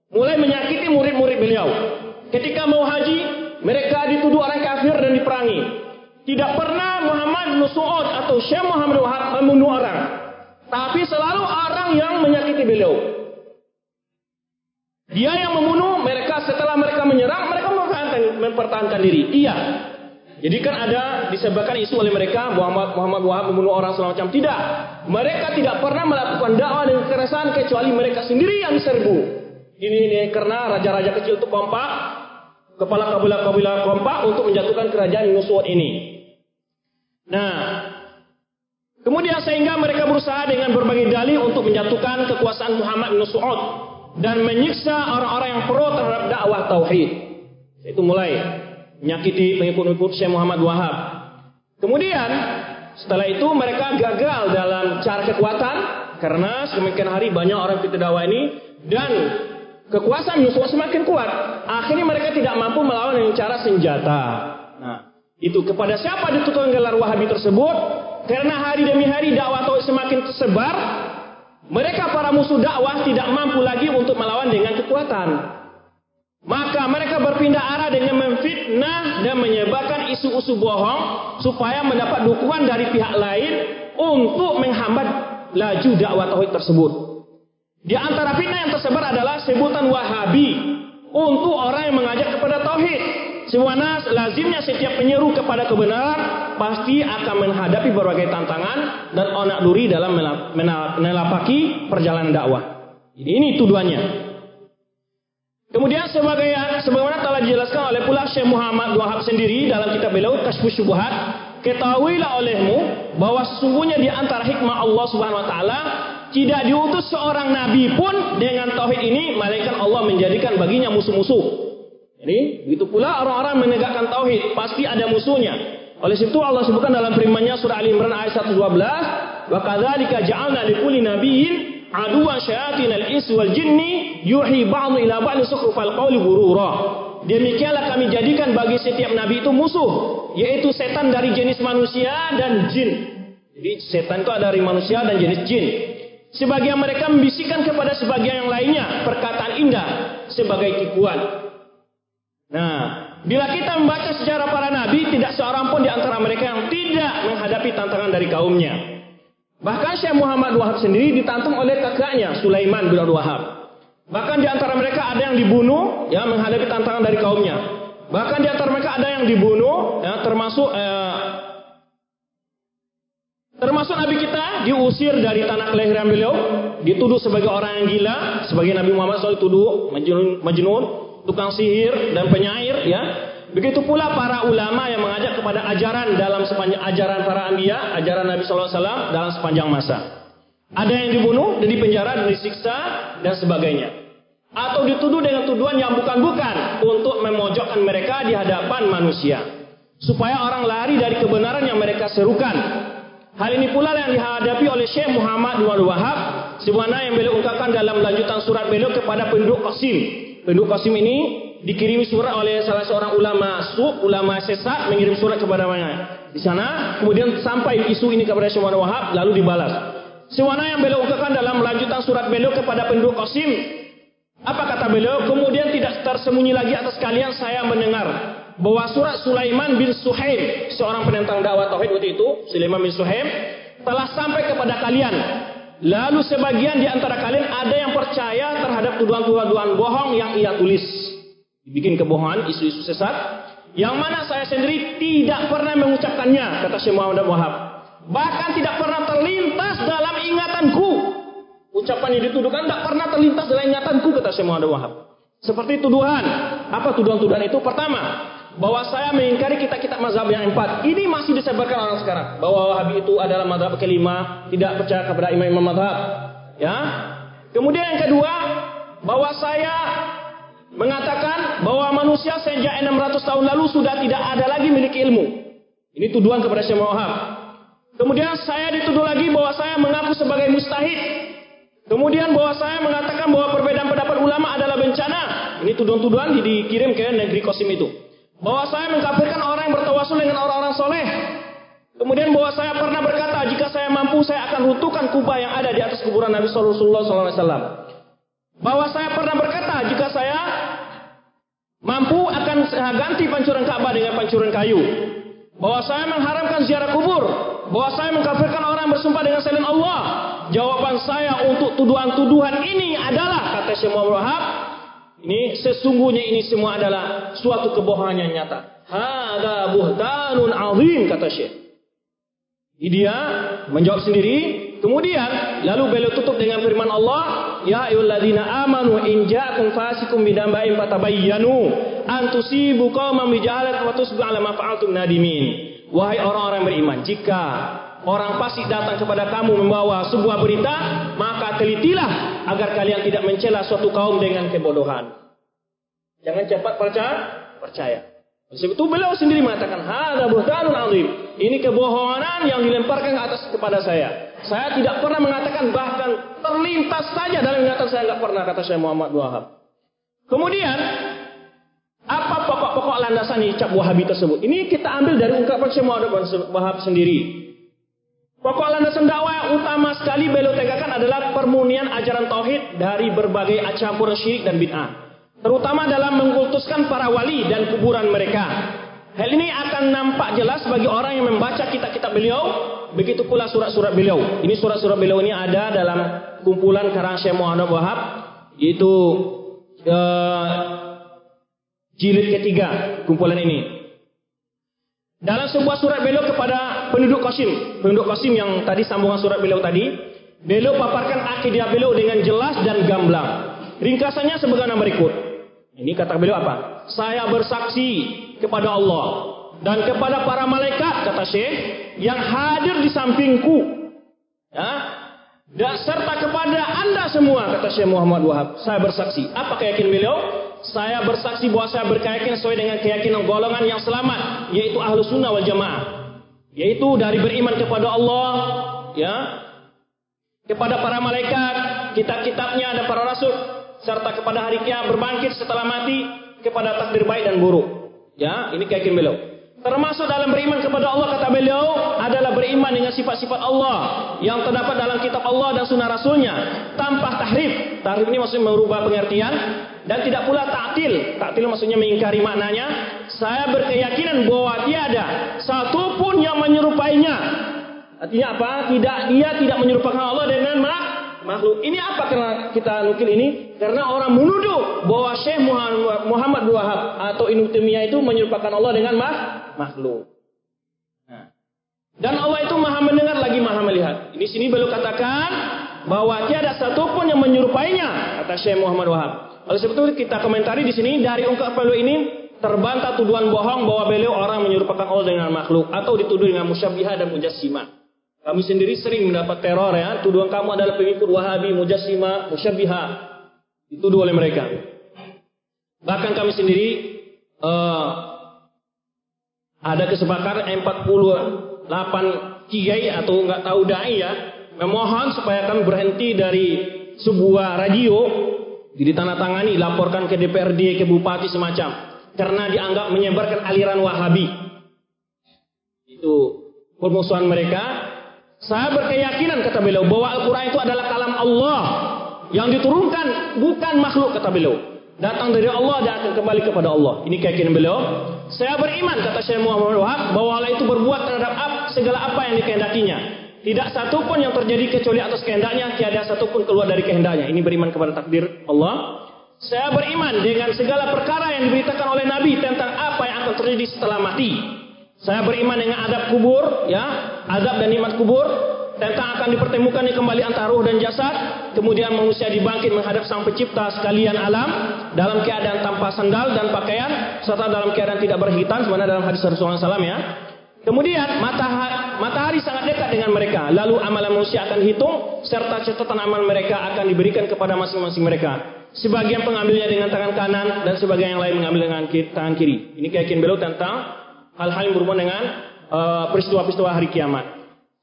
Mulai menyakiti murid-murid beliau. Ketika mau haji, mereka dituduh orang kafir dan diperangi. Tidak pernah Muhammad Nusu'ud atau Syekh Muhammad Wahab membunuh orang. Tapi selalu orang yang menyakiti beliau. Dia yang membunuh mereka setelah mereka menyerang, mereka mempertahankan, mempertahankan diri. Iya, jadi kan ada disebabkan isu oleh mereka Muhammad Muhammad Wahab membunuh orang segala macam. Tidak. Mereka tidak pernah melakukan dakwah dengan kekerasan kecuali mereka sendiri yang diserbu. Ini ini karena raja-raja kecil itu kompak, kepala kabilah-kabilah kompak untuk menjatuhkan kerajaan Nuswat ini. Nah, kemudian sehingga mereka berusaha dengan berbagai dalih untuk menjatuhkan kekuasaan Muhammad bin dan menyiksa orang-orang yang pro terhadap dakwah tauhid. Itu mulai menyakiti pengikut-pengikut Syekh Muhammad Wahab. Kemudian setelah itu mereka gagal dalam cara kekuatan karena semakin hari banyak orang kita dakwah ini dan kekuasaan Yusuf semakin kuat. Akhirnya mereka tidak mampu melawan dengan cara senjata. Nah, itu kepada siapa ditutup gelar Wahabi tersebut? Karena hari demi hari dakwah tauhid semakin tersebar, mereka para musuh dakwah tidak mampu lagi untuk melawan dengan kekuatan. Maka mereka berpindah arah dengan memfitnah dan menyebarkan isu-isu bohong supaya mendapat dukungan dari pihak lain untuk menghambat laju dakwah tauhid tersebut. Di antara fitnah yang tersebar adalah sebutan Wahabi untuk orang yang mengajak kepada tauhid. Semuanya lazimnya setiap penyeru kepada kebenaran pasti akan menghadapi berbagai tantangan dan onak duri dalam menelapaki perjalanan dakwah. Ini tuduhannya. Kemudian sebagai sebagaimana telah dijelaskan oleh pula Syekh Muhammad Wahab sendiri dalam kitab beliau Kasfus Syubhat, ketahuilah olehmu bahwa sesungguhnya di antara hikmah Allah Subhanahu wa taala tidak diutus seorang nabi pun dengan tauhid ini malaikat Allah menjadikan baginya musuh-musuh. Jadi begitu pula orang-orang menegakkan tauhid pasti ada musuhnya. Oleh sebab itu Allah sebutkan dalam firman-Nya surah Al Imran ayat 112, "Wa kadzalika ja'alna likulli nabiyyin aduan syayatin al-ins wal jinni yuhi ba'du ila ba'di sukhrufal qawli gurura. Demikianlah kami jadikan bagi setiap nabi itu musuh, yaitu setan dari jenis manusia dan jin. Jadi setan itu ada dari manusia dan jenis jin. Sebagian mereka membisikkan kepada sebagian yang lainnya perkataan indah sebagai tipuan. Nah, bila kita membaca sejarah para nabi, tidak seorang pun di antara mereka yang tidak menghadapi tantangan dari kaumnya. Bahkan Syekh Muhammad Wahab sendiri ditantung oleh kakaknya Sulaiman bin Abdul Wahab. Bahkan di antara mereka ada yang dibunuh ya menghadapi tantangan dari kaumnya. Bahkan di antara mereka ada yang dibunuh ya termasuk eh, termasuk Nabi kita diusir dari tanah kelahiran beliau, dituduh sebagai orang yang gila, sebagai Nabi Muhammad SAW dituduh majnun, majnun, tukang sihir dan penyair ya. Begitu pula para ulama yang mengajak kepada ajaran dalam sepanjang ajaran para anbiya, ajaran Nabi Wasallam dalam sepanjang masa. Ada yang dibunuh, dan dipenjara, dan disiksa, dan sebagainya. Atau dituduh dengan tuduhan yang bukan-bukan untuk memojokkan mereka di hadapan manusia. Supaya orang lari dari kebenaran yang mereka serukan. Hal ini pula yang dihadapi oleh Syekh Muhammad bin Wahab. Sebagaimana yang beliau ungkapkan dalam lanjutan surat beliau kepada penduduk Qasim. Penduduk Qasim ini dikirimi surat oleh salah seorang ulama su, ulama sesat mengirim surat kepada mana? Di sana kemudian sampai isu ini kepada Syekh Wahab lalu dibalas. Sewana yang beliau ungkapkan dalam lanjutan surat beliau kepada penduduk Qasim. Apa kata beliau? Kemudian tidak tersembunyi lagi atas kalian saya mendengar bahwa surat Sulaiman bin Suhaim, seorang penentang dakwah tauhid waktu itu, Sulaiman bin Suhaim telah sampai kepada kalian. Lalu sebagian di antara kalian ada yang percaya terhadap tuduhan-tuduhan bohong yang ia tulis dibikin kebohongan, isu-isu sesat, yang mana saya sendiri tidak pernah mengucapkannya, kata Syekh Muhammad Wahab. Bahkan tidak pernah terlintas dalam ingatanku. Ucapan yang dituduhkan tidak pernah terlintas dalam ingatanku, kata Syekh Muhammad Wahab. Seperti tuduhan. Apa tuduhan-tuduhan itu? Pertama, bahwa saya mengingkari kitab-kitab mazhab yang empat. Ini masih disebarkan orang sekarang. Bahwa Wahabi itu adalah mazhab kelima, tidak percaya kepada imam-imam mazhab. Ya. Kemudian yang kedua, bahwa saya mengatakan bahwa manusia sejak 600 tahun lalu sudah tidak ada lagi memiliki ilmu. Ini tuduhan kepada Syekh Wahab. Kemudian saya dituduh lagi bahwa saya mengaku sebagai mustahid. Kemudian bahwa saya mengatakan bahwa perbedaan pendapat ulama adalah bencana. Ini tuduhan-tuduhan dikirim ke negeri Kosim itu. Bahwa saya mengkafirkan orang yang bertawasul dengan orang-orang soleh. Kemudian bahwa saya pernah berkata jika saya mampu saya akan runtuhkan kubah yang ada di atas kuburan Nabi Sallallahu Alaihi Wasallam. Bahwa saya pernah berkata jika saya mampu akan ganti pancuran Ka'bah dengan pancuran kayu. Bahwa saya mengharamkan ziarah kubur. Bahwa saya mengkafirkan orang yang bersumpah dengan selain Allah. Jawaban saya untuk tuduhan-tuduhan ini adalah kata Syekh Muhammad Wahab, ini sesungguhnya ini semua adalah suatu kebohongan yang nyata. Hada buhtanun azim kata Syekh. Dia menjawab sendiri, Kemudian lalu beliau tutup dengan firman Allah, Ya ayyuhalladzina amanu in ja'akum fasikum bidamba'in fatabayyanu an tusibu qauman bijahalat wa tusbihu ala ma fa'altum nadimin. Wahai orang-orang beriman, jika orang fasik datang kepada kamu membawa sebuah berita, maka telitilah agar kalian tidak mencela suatu kaum dengan kebodohan. Jangan cepat percaya, percaya. Sebab itu beliau sendiri mengatakan, "Hada buhtanun azim." Ini kebohongan yang dilemparkan ke atas kepada saya. Saya tidak pernah mengatakan bahkan terlintas saja dalam ingatan saya nggak pernah kata saya Muhammad Wahab. Kemudian apa pokok-pokok landasan cap Wahabi tersebut? Ini kita ambil dari ungkapan Syekh Muhammad Wahab sendiri. Pokok landasan dakwah utama sekali beliau tegakkan adalah permunian ajaran tauhid dari berbagai campuran syirik dan bid'ah. terutama dalam mengkultuskan para wali dan kuburan mereka. Hal ini akan nampak jelas bagi orang yang membaca kitab-kitab beliau, begitu pula surat-surat beliau. Ini surat-surat beliau ini ada dalam kumpulan karang Syekh Muhammad Wahab, yaitu uh, jilid ketiga kumpulan ini. Dalam sebuah surat beliau kepada penduduk Qasim, penduduk Qasim yang tadi sambungan surat beliau tadi, beliau paparkan akidah beliau dengan jelas dan gamblang. Ringkasannya sebagaimana berikut. Ini kata beliau apa? Saya bersaksi kepada Allah. Dan kepada para malaikat kata Syekh yang hadir di sampingku. Ya, dan serta kepada anda semua kata Syekh Muhammad Wahab. Saya bersaksi. Apa keyakinan beliau? Saya bersaksi bahwa saya berkeyakinan sesuai dengan keyakinan golongan yang selamat yaitu ahlu sunnah wal jamaah. Yaitu dari beriman kepada Allah ya. Kepada para malaikat kitab-kitabnya dan para rasul. Serta kepada hari kiamat berbangkit setelah mati kepada takdir baik dan buruk ya ini keyakinan beliau Termasuk dalam beriman kepada Allah kata beliau adalah beriman dengan sifat-sifat Allah yang terdapat dalam kitab Allah dan sunnah Rasulnya tanpa tahrif. Tahrif ini maksudnya merubah pengertian dan tidak pula taktil. Taktil maksudnya mengingkari maknanya. Saya berkeyakinan bahwa tiada satu pun yang menyerupainya. Artinya apa? Tidak dia tidak menyerupakan Allah dengan makhluk. Ini apa karena kita nukil ini? Karena orang menuduh bahwa Syekh Muhammad Wahab atau Ibnu Taimiyah itu menyerupakan Allah dengan makhluk. Nah. Dan Allah itu maha mendengar lagi maha melihat. Ini sini beliau katakan bahwa tiada satupun yang menyerupainya kata Syekh Muhammad Wahab. Oleh sebab itu kita komentari di sini dari ungkap beliau ini terbantah tuduhan bohong bahwa beliau orang menyerupakan Allah dengan makhluk atau dituduh dengan musyabihah dan mujassimah. Kami sendiri sering mendapat teror ya. Tuduhan kamu adalah pengikut Wahabi, Mujassima, Musyabbiha. Dituduh oleh mereka. Bahkan kami sendiri uh, ada kesepakatan 48 kiai atau enggak tahu dai ya memohon supaya kami berhenti dari sebuah radio ditandatangani laporkan ke DPRD ke bupati semacam karena dianggap menyebarkan aliran Wahabi. Itu permusuhan mereka saya berkeyakinan kata beliau bahwa Al-Quran itu adalah kalam Allah yang diturunkan bukan makhluk kata beliau. Datang dari Allah dan akan kembali kepada Allah. Ini keyakinan beliau. Saya beriman kata Syekh Muhammad Wahab bahwa Allah itu berbuat terhadap segala apa yang dikehendakinya. Tidak satu pun yang terjadi kecuali atas kehendaknya, tiada satu pun keluar dari kehendaknya. Ini beriman kepada takdir Allah. Saya beriman dengan segala perkara yang diberitakan oleh Nabi tentang apa yang akan terjadi setelah mati. Saya beriman dengan adab kubur, ya, adab dan nikmat kubur, tentang akan dipertemukan kembali antara ruh dan jasad, kemudian manusia dibangkit menghadap Sang Pencipta sekalian alam dalam keadaan tanpa sandal dan pakaian serta dalam keadaan tidak berhitan sebagaimana dalam hadis Rasulullah SAW ya. Kemudian matahari, matahari sangat dekat dengan mereka. Lalu amalan manusia akan hitung serta catatan amal mereka akan diberikan kepada masing-masing mereka. Sebagian pengambilnya dengan tangan kanan dan sebagian yang lain mengambil dengan tangan kiri. Ini keyakinan beliau tentang hal-hal yang berhubungan dengan peristiwa-peristiwa hari kiamat.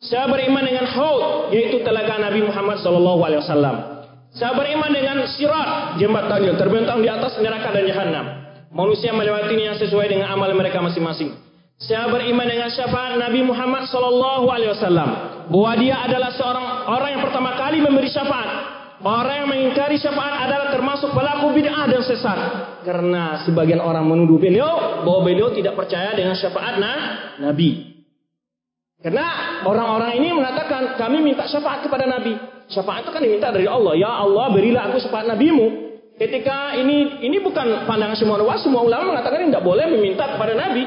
Saya beriman dengan haud yaitu telaga Nabi Muhammad wasallam. Saya beriman dengan sirat jembatan yang terbentang di atas neraka dan jahanam. Manusia melewatinya sesuai dengan amal mereka masing-masing. Saya beriman dengan syafaat Nabi Muhammad wasallam bahwa dia adalah seorang orang yang pertama kali memberi syafaat Orang yang mengingkari syafaat adalah termasuk pelaku bid'ah dan sesat. Karena sebagian orang menuduh beliau bahwa beliau tidak percaya dengan syafaat nah, Nabi. Karena orang-orang ini mengatakan kami minta syafaat kepada Nabi. Syafaat itu kan diminta dari Allah. Ya Allah berilah aku syafaat Nabimu. Ketika ini ini bukan pandangan semua ulama, semua ulama mengatakan tidak boleh meminta kepada Nabi.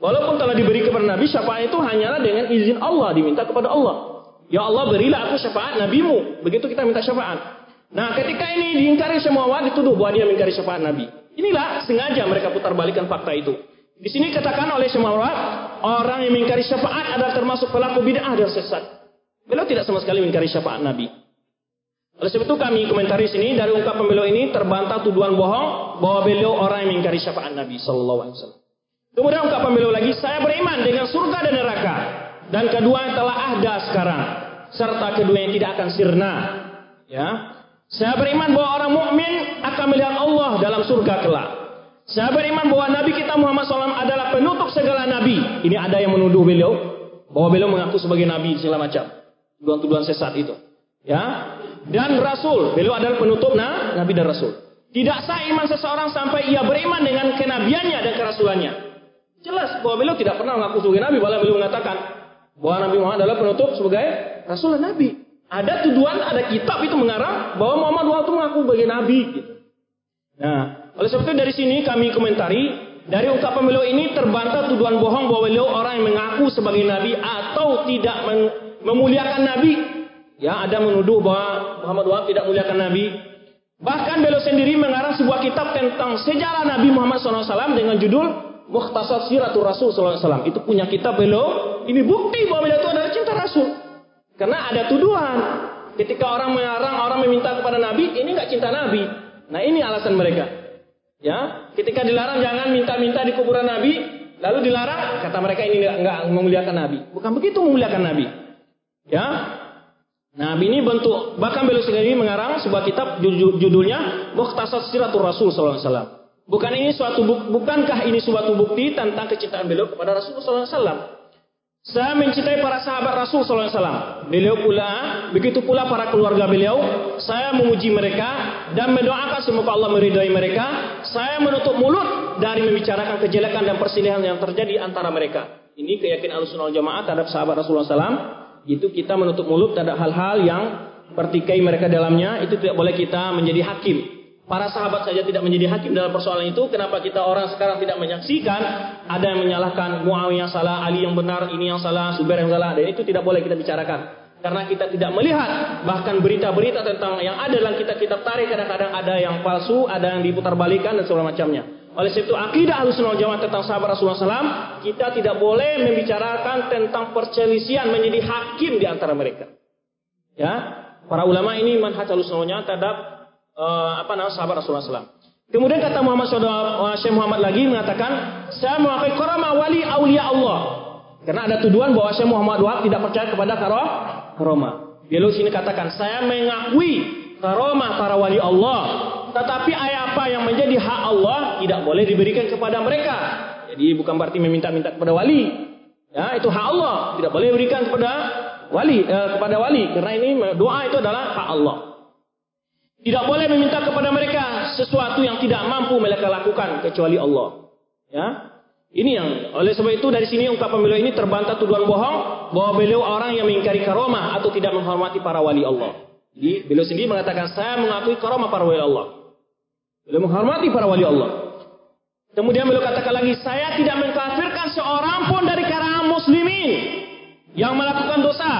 Walaupun telah diberi kepada Nabi, syafaat itu hanyalah dengan izin Allah diminta kepada Allah. Ya Allah berilah aku syafaat nabimu. Begitu kita minta syafaat. Nah ketika ini diingkari semua orang dituduh bahwa dia mengingkari syafaat nabi. Inilah sengaja mereka putar balikan fakta itu. Di sini katakan oleh semua orang, orang yang mengingkari syafaat adalah termasuk pelaku bid'ah dan sesat. Beliau tidak sama sekali mengingkari syafaat nabi. Oleh sebab itu kami komentari sini dari ungkapan beliau ini terbantah tuduhan bohong bahwa beliau orang yang mengingkari syafaat Nabi Sallallahu Alaihi Wasallam. Kemudian ungkapan beliau lagi, saya beriman dengan surga dan neraka. Dan kedua yang telah ada sekarang. Serta kedua yang tidak akan sirna. Ya. Saya beriman bahwa orang mukmin akan melihat Allah dalam surga kelak. Saya beriman bahwa Nabi kita Muhammad SAW adalah penutup segala Nabi. Ini ada yang menuduh beliau. Bahwa beliau mengaku sebagai Nabi segala macam. Tuduhan-tuduhan sesat itu. Ya. Dan Rasul. Beliau adalah penutup nah, Nabi dan Rasul. Tidak sah iman seseorang sampai ia beriman dengan kenabiannya dan kerasulannya. Jelas bahwa beliau tidak pernah mengaku sebagai nabi, bahkan beliau mengatakan bahwa Nabi Muhammad adalah penutup sebagai rasul dan nabi. Ada tuduhan, ada kitab itu mengarang bahwa Muhammad waktu mengaku sebagai nabi. Nah, oleh sebab itu dari sini kami komentari dari ungkapan beliau ini terbantah tuduhan bohong bahwa beliau orang yang mengaku sebagai nabi atau tidak memuliakan nabi. Ya, ada menuduh bahwa Muhammad Wahab tidak memuliakan nabi. Bahkan beliau sendiri mengarang sebuah kitab tentang sejarah Nabi Muhammad SAW dengan judul Mukhtasar Siratul Rasul SAW. Itu punya kitab beliau. Ini bukti bahwa beliau itu adalah cinta Rasul. Karena ada tuduhan. Ketika orang mengarang, orang meminta kepada Nabi, ini nggak cinta Nabi. Nah ini alasan mereka. Ya, ketika dilarang jangan minta-minta di kuburan Nabi, lalu dilarang, kata mereka ini nggak memuliakan Nabi. Bukan begitu memuliakan Nabi. Ya, Nabi ini bentuk bahkan beliau sendiri mengarang sebuah kitab judulnya Mukhtasar Siratul Rasul SAW. Bukan ini suatu bukankah ini suatu bukti tentang kecintaan beliau kepada Rasulullah SAW? Saya mencintai para sahabat Rasul SAW. Beliau pula, begitu pula para keluarga beliau. Saya memuji mereka dan mendoakan semoga Allah meridhai mereka. Saya menutup mulut dari membicarakan kejelekan dan perselisihan yang terjadi antara mereka. Ini keyakinan Ahlussunnah Jamaah terhadap sahabat Rasulullah SAW. Itu kita menutup mulut terhadap hal-hal yang pertikai mereka dalamnya. Itu tidak boleh kita menjadi hakim. Para sahabat saja tidak menjadi hakim dalam persoalan itu. Kenapa kita orang sekarang tidak menyaksikan? Ada yang menyalahkan Muawiyah salah, Ali yang benar, ini yang salah, Zubair yang salah. Dan itu tidak boleh kita bicarakan. Karena kita tidak melihat bahkan berita-berita tentang yang ada dalam kitab-kitab tarik kadang-kadang ada yang palsu, ada yang diputarbalikkan dan segala macamnya. Oleh sebab itu akidah Ahlussunnah Jamaah tentang sahabat Rasulullah SAW, kita tidak boleh membicarakan tentang perselisihan menjadi hakim di antara mereka. Ya, para ulama ini manhaj Ahlussunnah terhadap uh, apa nama sahabat Rasulullah SAW. Kemudian kata Muhammad Syekh Muhammad lagi mengatakan, saya mengakui karama wali aulia Allah. Karena ada tuduhan bahwa Syekh Muhammad Wahab tidak percaya kepada karomah. Lalu sini katakan, saya mengakui karomah para wali Allah. Tetapi ayat apa yang menjadi hak Allah tidak boleh diberikan kepada mereka. Jadi bukan berarti meminta-minta kepada wali. Ya, itu hak Allah, tidak boleh diberikan kepada wali eh, kepada wali karena ini doa itu adalah hak Allah. Tidak boleh meminta kepada mereka sesuatu yang tidak mampu mereka lakukan kecuali Allah. Ya. Ini yang oleh sebab itu dari sini ungkapan beliau ini terbantah tuduhan bohong bahwa beliau orang yang mengingkari karomah atau tidak menghormati para wali Allah. Jadi beliau sendiri mengatakan saya mengakui karomah para wali Allah. Beliau menghormati para wali Allah. Kemudian beliau katakan lagi saya tidak mengkafirkan seorang pun dari kalangan muslimin yang melakukan dosa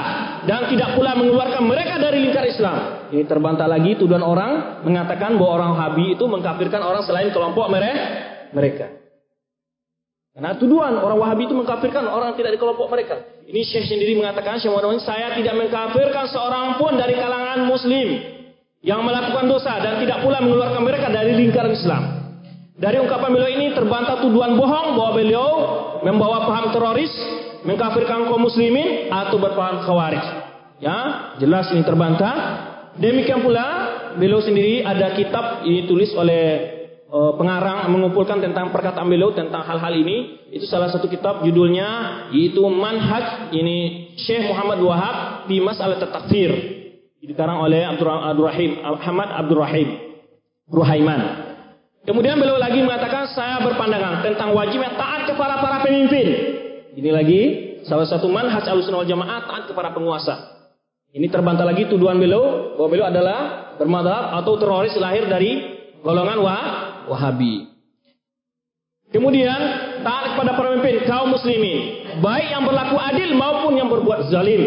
dan tidak pula mengeluarkan mereka dari lingkar Islam. Ini terbantah lagi tuduhan orang mengatakan bahwa orang Habi itu mengkafirkan orang selain kelompok mereka. Karena tuduhan orang Wahabi itu mengkafirkan orang tidak di kelompok mereka. Ini Syekh sendiri mengatakan, Syekh Muhammad saya tidak mengkafirkan seorang pun dari kalangan Muslim yang melakukan dosa dan tidak pula mengeluarkan mereka dari lingkaran Islam. Dari ungkapan beliau ini terbantah tuduhan bohong bahwa beliau membawa paham teroris mengkafirkan kaum muslimin atau berpaham khawarij. Ya, jelas ini terbantah. Demikian pula beliau sendiri ada kitab ini tulis oleh uh, pengarang mengumpulkan tentang perkataan beliau tentang hal-hal ini. Itu salah satu kitab judulnya yaitu Manhaj ini Syekh Muhammad Wahab di Masalah Takfir. Dikarang oleh Abdul Rahim Ahmad Abdul Rahim Ruhaiman. Kemudian beliau lagi mengatakan saya berpandangan tentang wajibnya taat kepada para pemimpin ini lagi salah satu manhaj alusunah wal jamaah taat kepada penguasa. Ini terbantah lagi tuduhan beliau bahwa beliau adalah bermadhab atau teroris lahir dari golongan wah, Wahabi. Kemudian taat kepada pemimpin kaum muslimin, baik yang berlaku adil maupun yang berbuat zalim.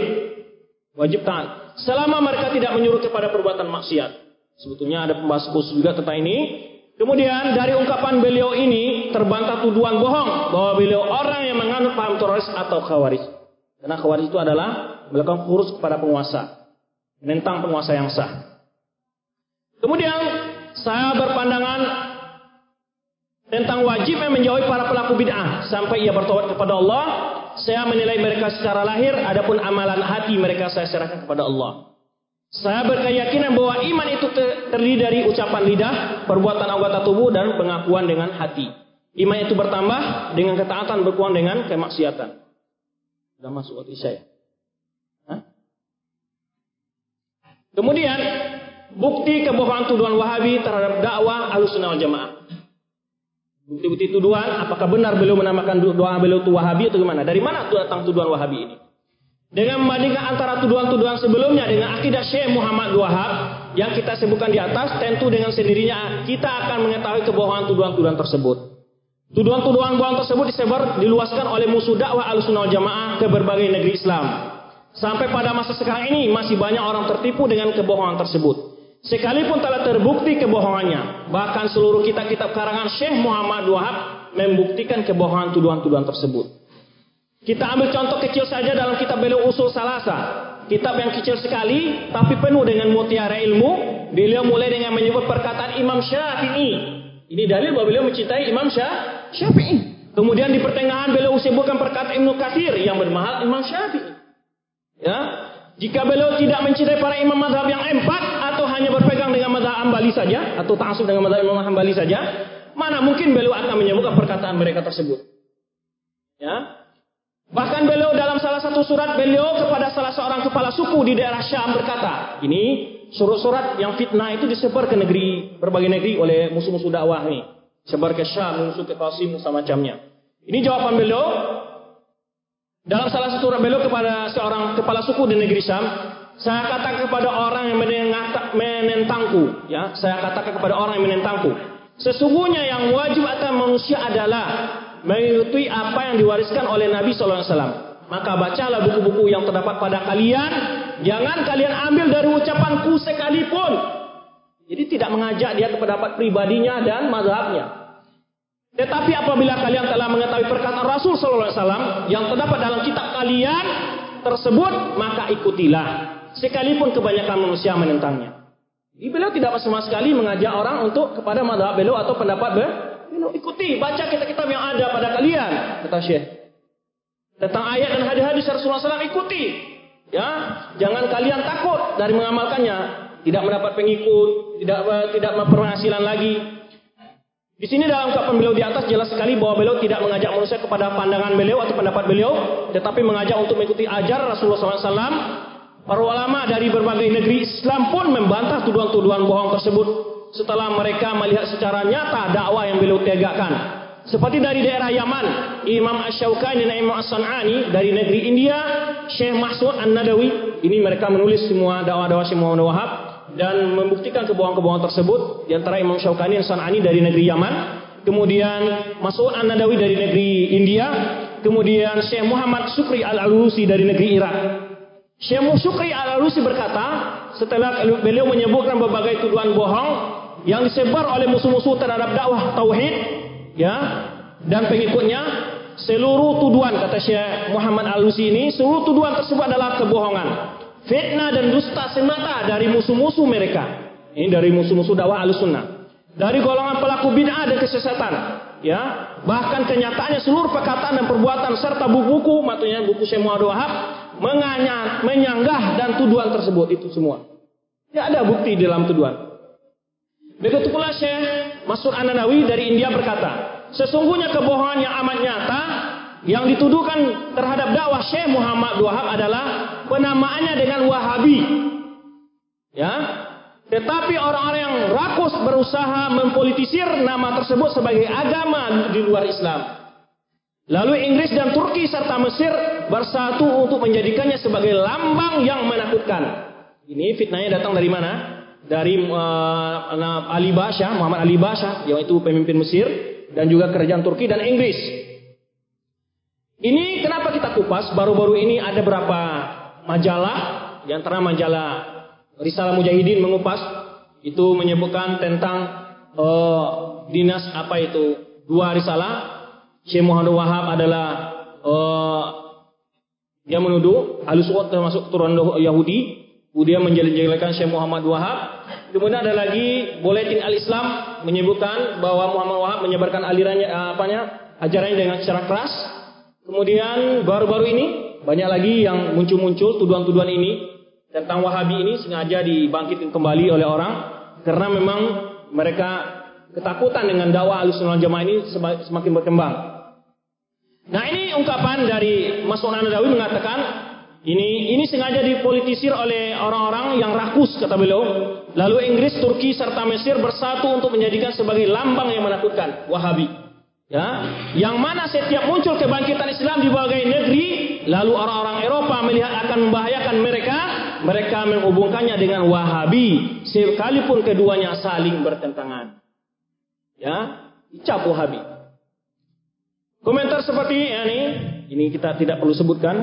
Wajib taat. Selama mereka tidak menyuruh kepada perbuatan maksiat. Sebetulnya ada pembahasan khusus juga tentang ini. Kemudian dari ungkapan beliau ini terbantah tuduhan bohong bahwa beliau orang yang menganut paham teroris atau khawarij. Karena khawarij itu adalah melakukan kurus kepada penguasa, menentang penguasa yang sah. Kemudian saya berpandangan tentang wajib yang menjauhi para pelaku bid'ah sampai ia bertobat kepada Allah. Saya menilai mereka secara lahir, adapun amalan hati mereka saya serahkan kepada Allah. Saya berkeyakinan bahwa iman itu terdiri dari ucapan lidah, perbuatan anggota tubuh, dan pengakuan dengan hati. Iman itu bertambah dengan ketaatan, berkurang dengan kemaksiatan. Sudah masuk waktu isya Kemudian, bukti kebohongan tuduhan Wahabi terhadap dakwah Ahlussunnah wal Jamaah. Bukti-bukti tuduhan, apakah benar beliau menamakan doa beliau itu Wahabi atau gimana? Dari mana datang tuduhan Wahabi ini? Dengan membandingkan antara tuduhan-tuduhan sebelumnya dengan akidah Syekh Muhammad Wahab yang kita sebutkan di atas, tentu dengan sendirinya kita akan mengetahui kebohongan tuduhan-tuduhan tersebut. Tuduhan-tuduhan bohong tersebut disebar, diluaskan oleh musuh dakwah Ahlussunnah Jamaah ke berbagai negeri Islam. Sampai pada masa sekarang ini masih banyak orang tertipu dengan kebohongan tersebut. Sekalipun telah terbukti kebohongannya, bahkan seluruh kitab-kitab karangan Syekh Muhammad Wahab membuktikan kebohongan tuduhan-tuduhan tersebut. Kita ambil contoh kecil saja dalam kitab beliau Usul Salasa. Kitab yang kecil sekali tapi penuh dengan mutiara ilmu. Beliau mulai dengan menyebut perkataan Imam Syafi'i. Ini dalil bahwa beliau mencintai Imam Syafi'i. Kemudian di pertengahan beliau sebutkan perkataan Ibnu Katsir yang bermahal Imam Syafi'i. Ya, jika beliau tidak mencintai para imam madhab yang empat atau hanya berpegang dengan madhab Hambali saja atau taksub dengan madhab Imam Hambali saja, mana mungkin beliau akan menyebutkan perkataan mereka tersebut? Ya, Bahkan beliau dalam salah satu surat beliau kepada salah seorang kepala suku di daerah Syam berkata, ini surat-surat yang fitnah itu disebar ke negeri berbagai negeri oleh musuh-musuh dakwah ini, sebar ke Syam, musuh ke Qasim macamnya. Ini jawaban beliau dalam salah satu beliau kepada seorang kepala suku di negeri Syam, saya katakan kepada orang yang menentangku, ya, saya katakan kepada orang yang menentangku, sesungguhnya yang wajib atas manusia adalah mengikuti apa yang diwariskan oleh Nabi SAW. Maka bacalah buku-buku yang terdapat pada kalian. Jangan kalian ambil dari ucapanku sekalipun. Jadi tidak mengajak dia ke pendapat pribadinya dan mazhabnya. Tetapi apabila kalian telah mengetahui perkataan Rasul SAW yang terdapat dalam kitab kalian tersebut, maka ikutilah. Sekalipun kebanyakan manusia menentangnya. Beliau tidak sama sekali mengajak orang untuk kepada madhab beliau atau pendapat beliau ikuti, baca kitab-kitab yang ada pada kalian, kata Syekh. Tentang ayat dan hadis-hadis Rasulullah SAW ikuti. Ya, jangan kalian takut dari mengamalkannya, tidak mendapat pengikut, tidak tidak penghasilan lagi. Di sini dalam ungkapan beliau di atas jelas sekali bahwa beliau tidak mengajak manusia kepada pandangan beliau atau pendapat beliau, tetapi mengajak untuk mengikuti ajar Rasulullah SAW. Para ulama dari berbagai negeri Islam pun membantah tuduhan-tuduhan bohong tersebut setelah mereka melihat secara nyata dakwah yang beliau tegakkan. Seperti dari daerah Yaman, Imam Ash-Shawqani dan Imam As-San'ani dari negeri India, Syekh Mahsud An-Nadawi. Ini mereka menulis semua dakwah-dakwah Syekh Muhammad dan membuktikan kebohongan-kebohongan tersebut di antara Imam Syawqani dan San'ani dari negeri Yaman, kemudian Mas'ud An-Nadawi dari negeri India, kemudian Syekh Muhammad Sukri Al-Alusi dari negeri Irak. Syekh Sukri Al-Alusi berkata, setelah beliau menyebutkan berbagai tuduhan bohong yang disebar oleh musuh-musuh terhadap dakwah tauhid ya dan pengikutnya seluruh tuduhan kata Syekh Muhammad Al-Lusi ini seluruh tuduhan tersebut adalah kebohongan fitnah dan dusta semata dari musuh-musuh mereka. Ini dari musuh-musuh dakwah Ahlussunnah. Dari golongan pelaku bid'ah dan kesesatan. Ya bahkan kenyataannya seluruh perkataan dan perbuatan serta buku-buku maksudnya buku Syekh Muhammad menganyat, menyanggah dan tuduhan tersebut itu semua. Tidak ada bukti dalam tuduhan. Begitu pula Syekh Masud An-Nanawi dari India berkata, sesungguhnya kebohongan yang amat nyata yang dituduhkan terhadap dakwah Syekh Muhammad Wahab adalah penamaannya dengan Wahabi. Ya, tetapi orang-orang yang rakus berusaha mempolitisir nama tersebut sebagai agama di luar Islam. Lalu Inggris dan Turki serta Mesir bersatu untuk menjadikannya sebagai lambang yang menakutkan. Ini fitnahnya datang dari mana? Dari uh, Ali Basha, Muhammad Ali Basha, yang itu pemimpin Mesir dan juga kerajaan Turki dan Inggris. Ini kenapa kita kupas? Baru-baru ini ada berapa majalah, di antara majalah Risalah Mujahidin mengupas itu menyebutkan tentang uh, dinas apa itu dua risalah. Syekh Muhammad Wahab adalah uh, yang menuduh Al-Su'ud termasuk keturunan Yahudi Kemudian menjelek-jelekan Syekh Muhammad Wahab. Kemudian ada lagi Buletin Al-Islam menyebutkan bahwa Muhammad Wahab menyebarkan alirannya eh, apanya ajarannya dengan secara keras. Kemudian baru-baru ini banyak lagi yang muncul-muncul tuduhan-tuduhan ini tentang Wahabi ini sengaja dibangkitkan kembali oleh orang karena memang mereka ketakutan dengan dakwah Ahlussunnah Jamaah ini semakin berkembang. Nah, ini ungkapan dari Mas Nadawi mengatakan ini ini sengaja dipolitisir oleh orang-orang yang rakus kata beliau. Lalu Inggris, Turki serta Mesir bersatu untuk menjadikan sebagai lambang yang menakutkan Wahabi. Ya, yang mana setiap muncul kebangkitan Islam di berbagai negeri, lalu orang-orang Eropa melihat akan membahayakan mereka, mereka menghubungkannya dengan Wahabi, sekalipun keduanya saling bertentangan. Ya, dicap Wahabi. Komentar seperti ini, ini kita tidak perlu sebutkan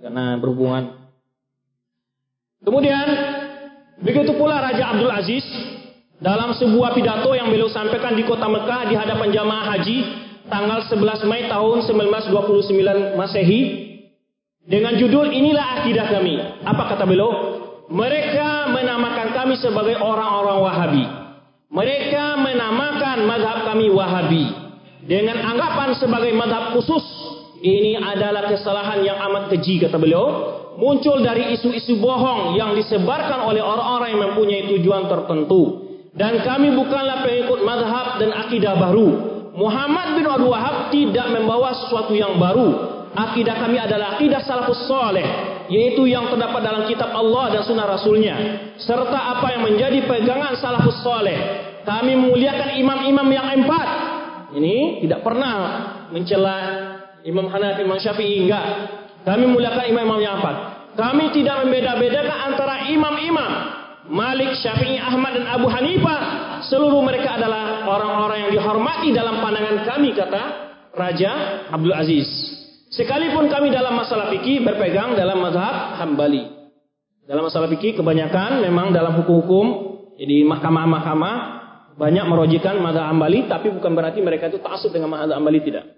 karena berhubungan. Kemudian begitu pula Raja Abdul Aziz dalam sebuah pidato yang beliau sampaikan di kota Mekah di hadapan jamaah haji tanggal 11 Mei tahun 1929 Masehi dengan judul inilah akidah kami. Apa kata beliau? Mereka menamakan kami sebagai orang-orang Wahabi. Mereka menamakan madhab kami Wahabi dengan anggapan sebagai madhab khusus. Ini adalah kesalahan yang amat keji kata beliau. Muncul dari isu-isu bohong yang disebarkan oleh orang-orang yang mempunyai tujuan tertentu. Dan kami bukanlah pengikut madhab dan akidah baru. Muhammad bin Abdul Wahab tidak membawa sesuatu yang baru. Akidah kami adalah akidah salafus soleh. Yaitu yang terdapat dalam kitab Allah dan sunnah Rasulnya. Serta apa yang menjadi pegangan salafus soleh. Kami memuliakan imam-imam yang empat. Ini tidak pernah mencela Imam Hanafi, Imam Syafi'i. Enggak. Kami memuliakan imam-imam yang empat. Kami tidak membeda-bedakan antara imam-imam. Malik, Syafi'i, Ahmad dan Abu Hanifah seluruh mereka adalah orang-orang yang dihormati dalam pandangan kami kata Raja Abdul Aziz. Sekalipun kami dalam masalah fikih berpegang dalam mazhab Hambali. Dalam masalah fikih kebanyakan memang dalam hukum-hukum jadi mahkamah-mahkamah banyak merojikan mazhab Hambali tapi bukan berarti mereka itu taksub dengan mazhab Hambali tidak.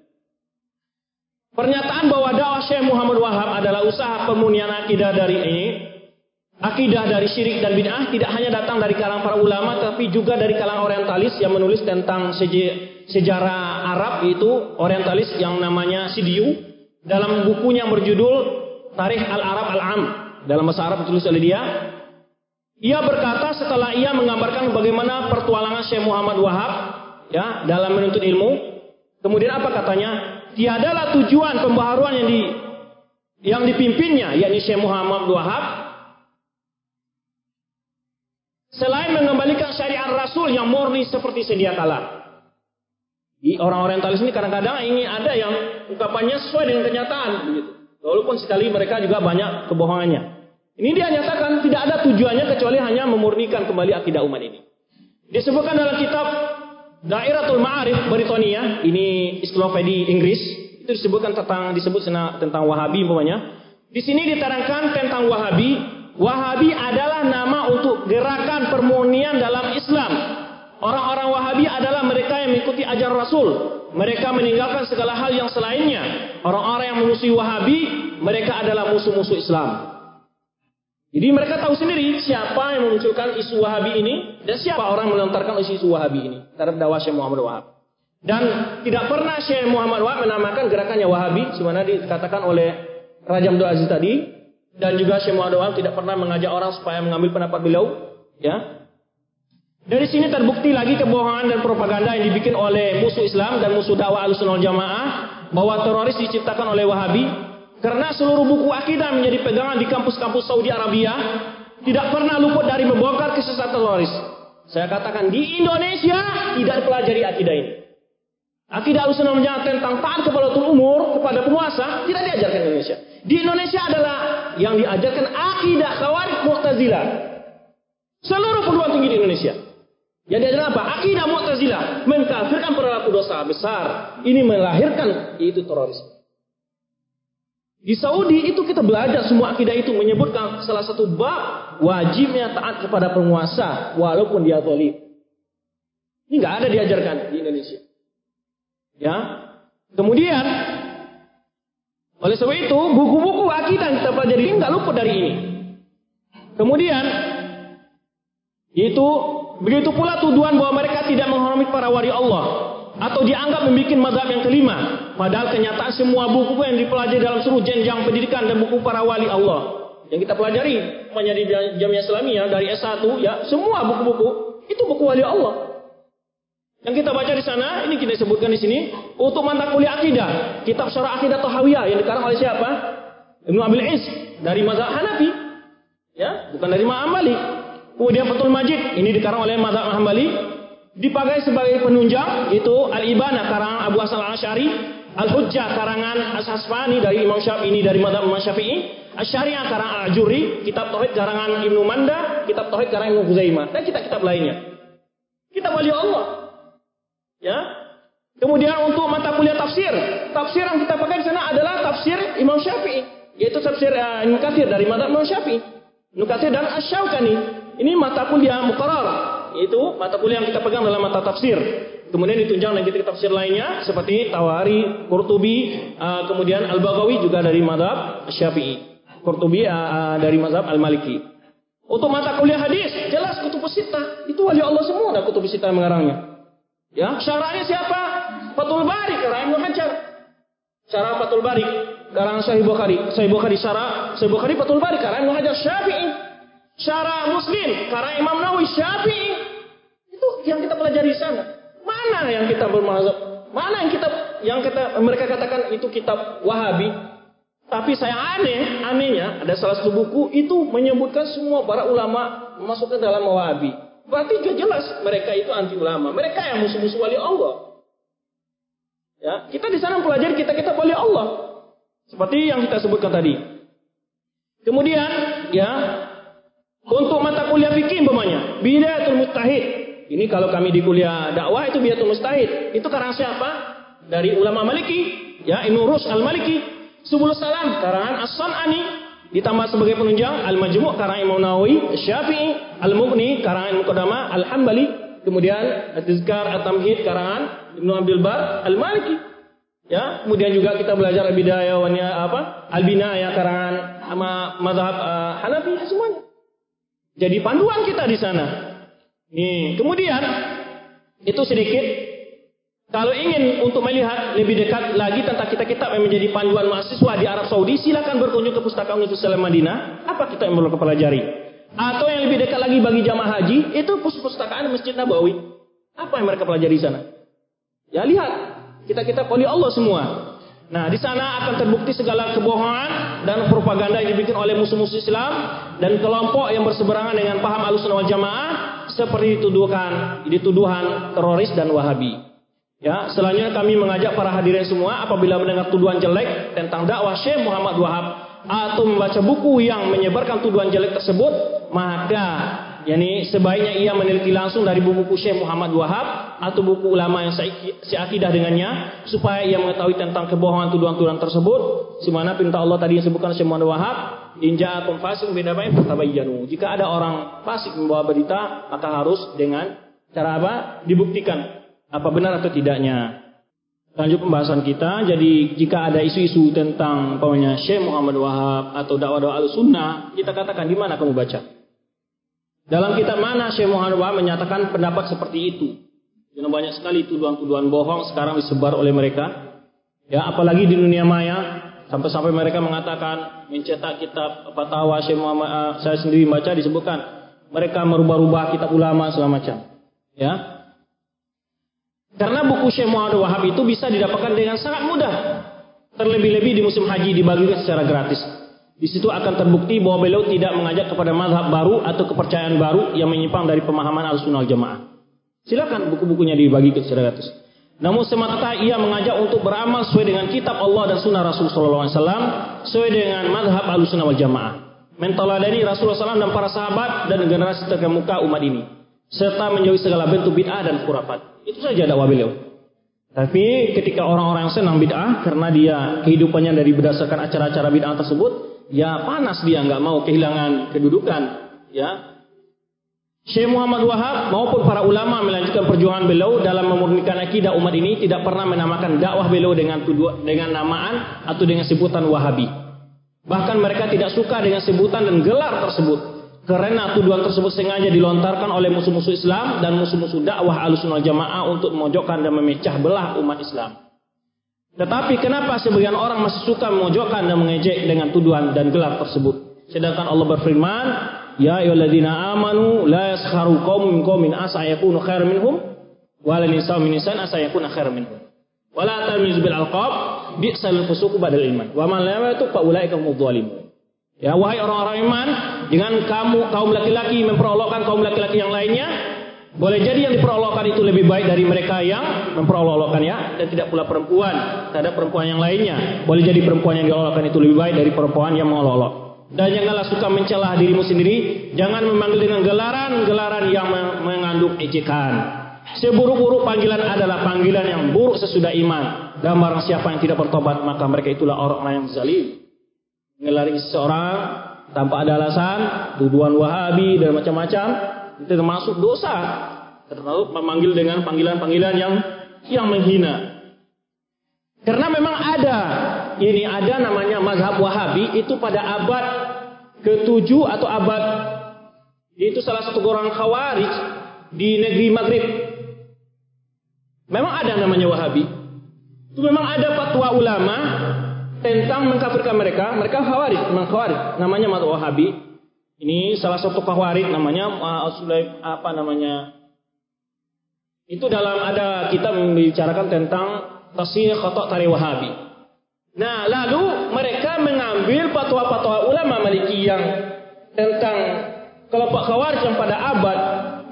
Pernyataan bahwa dakwah Syekh Muhammad Wahab adalah usaha pemunian akidah dari ini Akidah dari syirik dan bid'ah tidak hanya datang dari kalangan para ulama tapi juga dari kalangan orientalis yang menulis tentang sejarah Arab itu orientalis yang namanya Sidiu dalam bukunya yang berjudul Tarikh Al-Arab Al-Am. Dalam bahasa Arab ditulis oleh dia. Ia berkata setelah ia menggambarkan bagaimana pertualangan Syekh Muhammad Wahab ya dalam menuntut ilmu. Kemudian apa katanya? Tiadalah tujuan pembaharuan yang di yang dipimpinnya yakni Syekh Muhammad Wahab Selain mengembalikan syariat Rasul yang murni seperti sedia kala. Orang orientalis ini kadang-kadang ingin ada yang ungkapannya sesuai dengan kenyataan. Begitu. Walaupun sekali mereka juga banyak kebohongannya. Ini dia nyatakan tidak ada tujuannya kecuali hanya memurnikan kembali akidah umat ini. Disebutkan dalam kitab Dairatul Ma'arif Britania, ini ensiklopedi Inggris, itu disebutkan tentang disebut tentang Wahabi umpamanya. Di sini diterangkan tentang Wahabi Wahabi adalah nama untuk gerakan permurnian dalam Islam. Orang-orang Wahabi adalah mereka yang mengikuti ajar Rasul. Mereka meninggalkan segala hal yang selainnya. Orang-orang yang memusuhi Wahabi, mereka adalah musuh-musuh Islam. Jadi mereka tahu sendiri siapa yang memunculkan isu Wahabi ini dan siapa orang melontarkan isu-isu Wahabi ini terhadap dakwah Syekh Muhammad Wahab. Dan tidak pernah Syekh Muhammad Wahab menamakan gerakannya Wahabi, sebagaimana dikatakan oleh Raja Abdul Aziz tadi, dan juga Syekh Muhammad tidak pernah mengajak orang supaya mengambil pendapat beliau, ya. Dari sini terbukti lagi kebohongan dan propaganda yang dibikin oleh musuh Islam dan musuh dakwah Ahlussunnah Jamaah bahwa teroris diciptakan oleh Wahabi karena seluruh buku akidah menjadi pegangan di kampus-kampus Saudi Arabia tidak pernah luput dari membongkar kesesatan teroris. Saya katakan di Indonesia tidak dipelajari akidah ini. Akidah Ahlussunnah Jamaah tentang taat kepada umur kepada penguasa tidak diajarkan di Indonesia. Di Indonesia adalah yang diajarkan akidah Khawarij Mu'tazilah. Seluruh perguruan tinggi di Indonesia. Yang diajarkan apa? Akidah Mu'tazilah mengkafirkan pelaku dosa besar. Ini melahirkan itu terorisme. Di Saudi itu kita belajar semua akidah itu menyebutkan salah satu bab wajibnya taat kepada penguasa walaupun dia zalim. Ini nggak ada diajarkan di Indonesia. Ya. Kemudian oleh sebab itu, buku-buku akidah kita pelajari ini nggak luput dari ini. Kemudian, itu begitu pula tuduhan bahwa mereka tidak menghormati para wali Allah atau dianggap membuat mazhab yang kelima. Padahal kenyataan semua buku yang dipelajari dalam seluruh jenjang pendidikan dan buku para wali Allah yang kita pelajari menjadi jamiah Islamiyah dari S1 ya semua buku-buku itu buku wali Allah. Yang kita baca di sana, ini kita sebutkan di sini, untuk mata kuliah akidah, kitab syarah akidah Tahawiyah yang dikarang oleh siapa? Ibnu Abil Is dari mazhab Hanafi. Ya, bukan dari Imam Hambali. Kemudian Fathul Majid ini dikarang oleh mazhab Hambali dipakai sebagai penunjang itu Al-Ibana karangan Abu Hasan Al-Asy'ari, Al-Hujjah karangan As-Hasfani dari Imam Syafi'i dari mazhab Imam Syafi'i, Asy-Syari'ah karangan Al-Juri, kitab tauhid karangan Ibnu Manda, kitab tauhid karangan Ibnu Huzaimah dan kitab-kitab lainnya. Kita wali Allah. Ya. Kemudian untuk mata kuliah tafsir, tafsir yang kita pakai di sana adalah tafsir Imam Syafi'i, yaitu tafsir uh, dari mazhab Imam Syafi'i. Ibnu Katsir dan Asy-Syaukani. Ini mata kuliah muqarrar, yaitu mata kuliah yang kita pegang dalam mata tafsir. Kemudian ditunjang dengan kitab tafsir lainnya seperti Tawari, Qurtubi, uh, kemudian Al-Baghawi juga dari mazhab Syafi'i. Qurtubi uh, uh, dari mazhab Al-Maliki. Untuk mata kuliah hadis, jelas kutubus sita. Itu wali Allah semua ada kutubus sita mengarangnya. Ya, syarahnya siapa? Fathul Bari karang Ibnu Hajar. Syarah Fathul Bari karang Sahih Bukhari. Sahih Bukhari syarah Sahih Bukhari Fathul Bari karang Ibnu Hajar Syafi'i. Syarah Muslim karang Imam Nawawi Syafi'i. Itu yang kita pelajari di sana. Mana yang kita bermazhab? Mana yang kita yang kita mereka katakan itu kitab Wahabi? Tapi saya aneh, anehnya ada salah satu buku itu menyebutkan semua para ulama masuk ke dalam Wahabi. Berarti juga jelas mereka itu anti ulama. Mereka yang musuh-musuh wali Allah. Ya, kita di sana mempelajari kita kita wali Allah. Seperti yang kita sebutkan tadi. Kemudian, ya, untuk mata kuliah fikih umpamanya, bidayatul mustahid. Ini kalau kami di kuliah dakwah itu bidayatul mustahid. Itu karena siapa? Dari ulama Maliki, ya, Ibnu Rus Al-Maliki. Subul Salam karangan As-San'ani ditambah sebagai penunjang Al-Majmu' karangan Imam Nawawi, Syafi'i, Al-Mughni karangan Muqaddamah Al-Hambali, kemudian At-Tizkar At-Tamhid karangan Ibnu Abdul Bar Al-Maliki. Ya, kemudian juga kita belajar Al-Bidayah apa? Al-Binayah karangan sama mazhab uh, Hanafi semuanya. Jadi panduan kita di sana. Nih, kemudian itu sedikit kalau ingin untuk melihat lebih dekat lagi tentang kita-kita yang menjadi panduan mahasiswa di Arab Saudi, silakan berkunjung ke Pustakaan Universitas Madinah. Apa kita yang perlu pelajari? Atau yang lebih dekat lagi bagi jamaah haji, itu pustakaan Masjid Nabawi. Apa yang mereka pelajari di sana? Ya lihat, kita-kita oleh Allah semua. Nah, di sana akan terbukti segala kebohongan dan propaganda yang dibikin oleh musuh-musuh Islam dan kelompok yang berseberangan dengan paham Ahlussunnah wal Jamaah seperti dituduhkan, dituduhan teroris dan Wahabi. Ya, selanjutnya kami mengajak para hadirin semua apabila mendengar tuduhan jelek tentang dakwah Syekh Muhammad Wahab atau membaca buku yang menyebarkan tuduhan jelek tersebut, maka yakni sebaiknya ia meneliti langsung dari buku-buku Syekh Muhammad Wahab atau buku ulama yang seakidah dengannya supaya ia mengetahui tentang kebohongan tuduhan-tuduhan tersebut. Semana perintah Allah tadi yang disebutkan Syekh Muhammad Wahab, inja fasik beda baik fatabayyanu. Jika ada orang fasik membawa berita, maka harus dengan cara apa? Dibuktikan apa benar atau tidaknya. Lanjut pembahasan kita. Jadi jika ada isu-isu tentang pokoknya Syekh Muhammad Wahab atau dakwah-dakwah al-sunnah, kita katakan di mana kamu baca? Dalam kitab mana Syekh Muhammad Wahab menyatakan pendapat seperti itu? Karena banyak sekali tuduhan-tuduhan bohong sekarang disebar oleh mereka. Ya, apalagi di dunia maya sampai-sampai mereka mengatakan mencetak kitab fatwa Syekh Muhammad uh, saya sendiri baca disebutkan mereka merubah-rubah kitab ulama segala macam. Ya, karena buku Syekh Muhammad Wahab itu bisa didapatkan dengan sangat mudah. Terlebih-lebih di musim haji dibagikan secara gratis. Di situ akan terbukti bahwa beliau tidak mengajak kepada mazhab baru atau kepercayaan baru yang menyimpang dari pemahaman al-sunnah jamaah. Silakan buku-bukunya dibagikan secara gratis. Namun semata ia mengajak untuk beramal sesuai dengan kitab Allah dan sunnah Rasulullah SAW, sesuai dengan mazhab al-sunnah wal jamaah. Mentoladani Rasulullah SAW dan para sahabat dan generasi terkemuka umat ini. Serta menjauhi segala bentuk bid'ah dan khurafat. Itu saja dakwah beliau. Tapi ketika orang-orang senang bid'ah karena dia kehidupannya dari berdasarkan acara-acara bid'ah tersebut, ya panas dia nggak mau kehilangan kedudukan, ya. Syekh Muhammad Wahab maupun para ulama melanjutkan perjuangan beliau dalam memurnikan akidah umat ini tidak pernah menamakan dakwah beliau dengan tuduh, dengan namaan atau dengan sebutan Wahabi. Bahkan mereka tidak suka dengan sebutan dan gelar tersebut. Karena tuduhan tersebut sengaja dilontarkan oleh musuh-musuh Islam dan musuh-musuh dakwah alusunal jamaah untuk memojokkan dan memecah belah umat Islam. Tetapi kenapa sebagian orang masih suka memojokkan dan mengejek dengan tuduhan dan gelar tersebut? Sedangkan Allah berfirman, Ya ayyuhalladzina amanu la yaskharu qaumun min qaumin asa yakunu khairan minhum wa la nisa'u min nisa'in asa yakunu minhum. Wa la talmizu bil alqab bi'sal fusuqu ba'dal iman. Wa man lam yatub fa ulaika humudz Ya, wahai orang-orang iman, dengan kamu kaum laki-laki memperolokkan kaum laki-laki yang lainnya, boleh jadi yang diperolokkan itu lebih baik dari mereka yang memperolokkan ya, dan tidak pula perempuan terhadap perempuan yang lainnya. Boleh jadi perempuan yang diolokkan itu lebih baik dari perempuan yang mengolok. Dan janganlah suka mencelah dirimu sendiri, jangan memanggil dengan gelaran-gelaran yang mengandung ejekan. Seburuk-buruk panggilan adalah panggilan yang buruk sesudah iman. Dan barang siapa yang tidak bertobat, maka mereka itulah orang-orang yang zalim ngelari seseorang tanpa ada alasan, tuduhan wahabi dan macam-macam, termasuk dosa. Termasuk memanggil dengan panggilan-panggilan yang yang menghina. Karena memang ada, ini ada namanya mazhab wahabi itu pada abad ke-7 atau abad itu salah satu orang khawarij di negeri Maghrib. Memang ada namanya wahabi. Itu memang ada fatwa ulama tentang mengkafirkan mereka, mereka khawarij, memang khawarij. Namanya Mat Wahabi. Ini salah satu khawarij namanya uh, Sulaim, apa namanya? Itu dalam ada kita membicarakan tentang tasih khotok tari Wahabi. Nah, lalu mereka mengambil fatwa-fatwa ulama Maliki yang tentang kelompok khawarij yang pada abad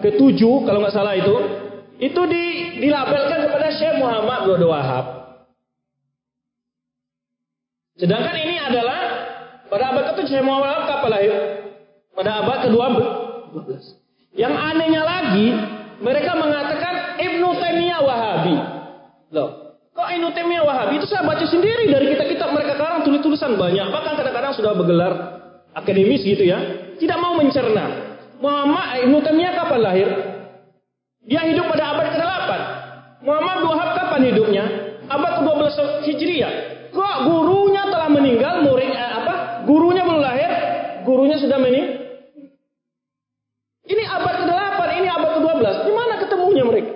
ke-7 kalau nggak salah itu itu di, dilabelkan kepada Syekh Muhammad bin Wahab. Sedangkan ini adalah pada abad ke-7 Syekh Muhammad kapan lahir? Pada abad ke-12. Yang anehnya lagi, mereka mengatakan Ibnu Taimiyah Wahabi. Loh, kok Ibnu Taimiyah Wahabi? Itu saya baca sendiri dari kitab-kitab mereka sekarang tulis-tulisan banyak. Bahkan kadang-kadang sudah bergelar akademis gitu ya. Tidak mau mencerna. Muhammad Ibnu Taimiyah kapan lahir? Dia hidup pada abad ke-8. Muhammad Wahab kapan hidupnya? Abad ke-12 Hijriah. Kok gurunya telah meninggal, murid eh, apa? Gurunya belum lahir, gurunya sudah meninggal. Ini abad ke-8, ini abad ke-12. Di mana ketemunya mereka?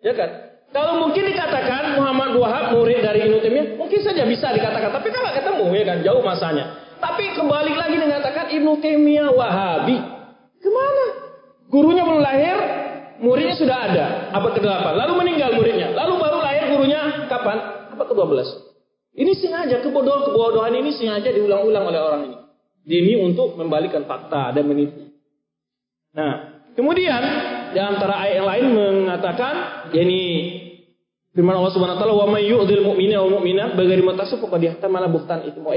Ya kan? Kalau mungkin dikatakan Muhammad Wahab murid dari Ibnu Taimiyah, mungkin saja bisa dikatakan, tapi kalau ketemu ya kan jauh masanya. Tapi kembali lagi dikatakan Ibnu Taimiyah Wahabi. Ke mana? Gurunya belum lahir, muridnya sudah ada, abad ke-8. Lalu meninggal muridnya. Lalu baru lahir gurunya kapan? Apa ke-12? Ini sengaja kebodohan-kebodohan ini sengaja diulang-ulang oleh orang ini. Demi untuk membalikan fakta dan menipu. Nah, kemudian di antara ayat yang lain mengatakan yakni firman Allah Subhanahu wa taala wa may yu'dhil mu'mina wa mu'minat bagairi mutasaff faqad yahtamala buhtan itu wa.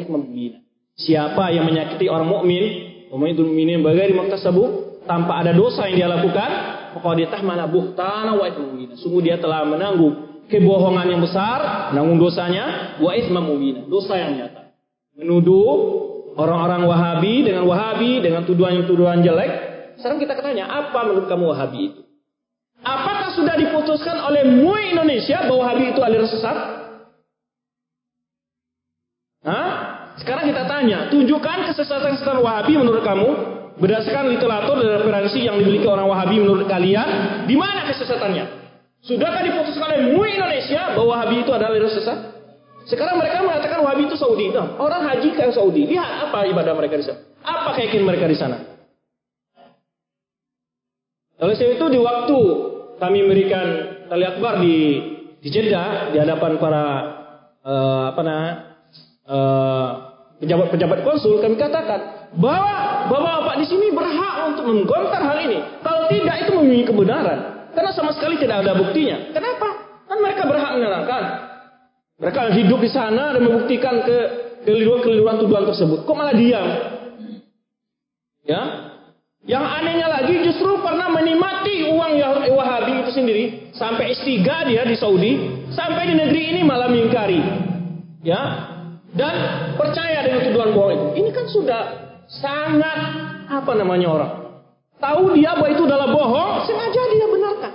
Siapa yang menyakiti orang mukmin, mu'minul mu'minin bagairi mutasabu tanpa ada dosa yang dia lakukan, faqad yahtamala buhtana wa ithman mubina. Sungguh dia telah menanggung kebohongan yang besar, nanggung dosanya, wa mubina, dosa yang nyata. Menuduh orang-orang Wahabi dengan Wahabi dengan tuduhan-tuduhan jelek. Sekarang kita katanya, apa menurut kamu Wahabi itu? Apakah sudah diputuskan oleh MUI Indonesia bahwa Wahabi itu aliran sesat? Hah? Sekarang kita tanya, tunjukkan kesesatan-kesesatan Wahabi menurut kamu berdasarkan literatur dan referensi yang dimiliki orang Wahabi menurut kalian, di mana kesesatannya? Sudahkah diputuskan oleh MUI Indonesia bahwa Wahabi itu adalah aliran sesat? Sekarang mereka mengatakan Wahabi itu Saudi. Nah, orang haji ke Saudi. Lihat apa ibadah mereka di sana. Apa keyakinan mereka di sana. Oleh sebab itu di waktu kami memberikan tali akbar di di Jeddah di hadapan para uh, apa namanya uh, pejabat-pejabat konsul kami katakan bahwa bapak-bapak di sini berhak untuk menggontar hal ini. Kalau tidak itu memiliki kebenaran. Karena sama sekali tidak ada buktinya. Kenapa? Kan mereka berhak menerangkan. Mereka hidup di sana dan membuktikan ke keliruan-keliruan tuduhan tersebut. Kok malah diam? Ya. Yang anehnya lagi justru pernah menikmati uang Wahabi itu sendiri sampai istiga dia di Saudi, sampai di negeri ini malah mengingkari. Ya. Dan percaya dengan tuduhan bohong itu. Ini kan sudah sangat apa namanya orang? Tahu dia bahwa itu adalah bohong, sengaja dia benarkan.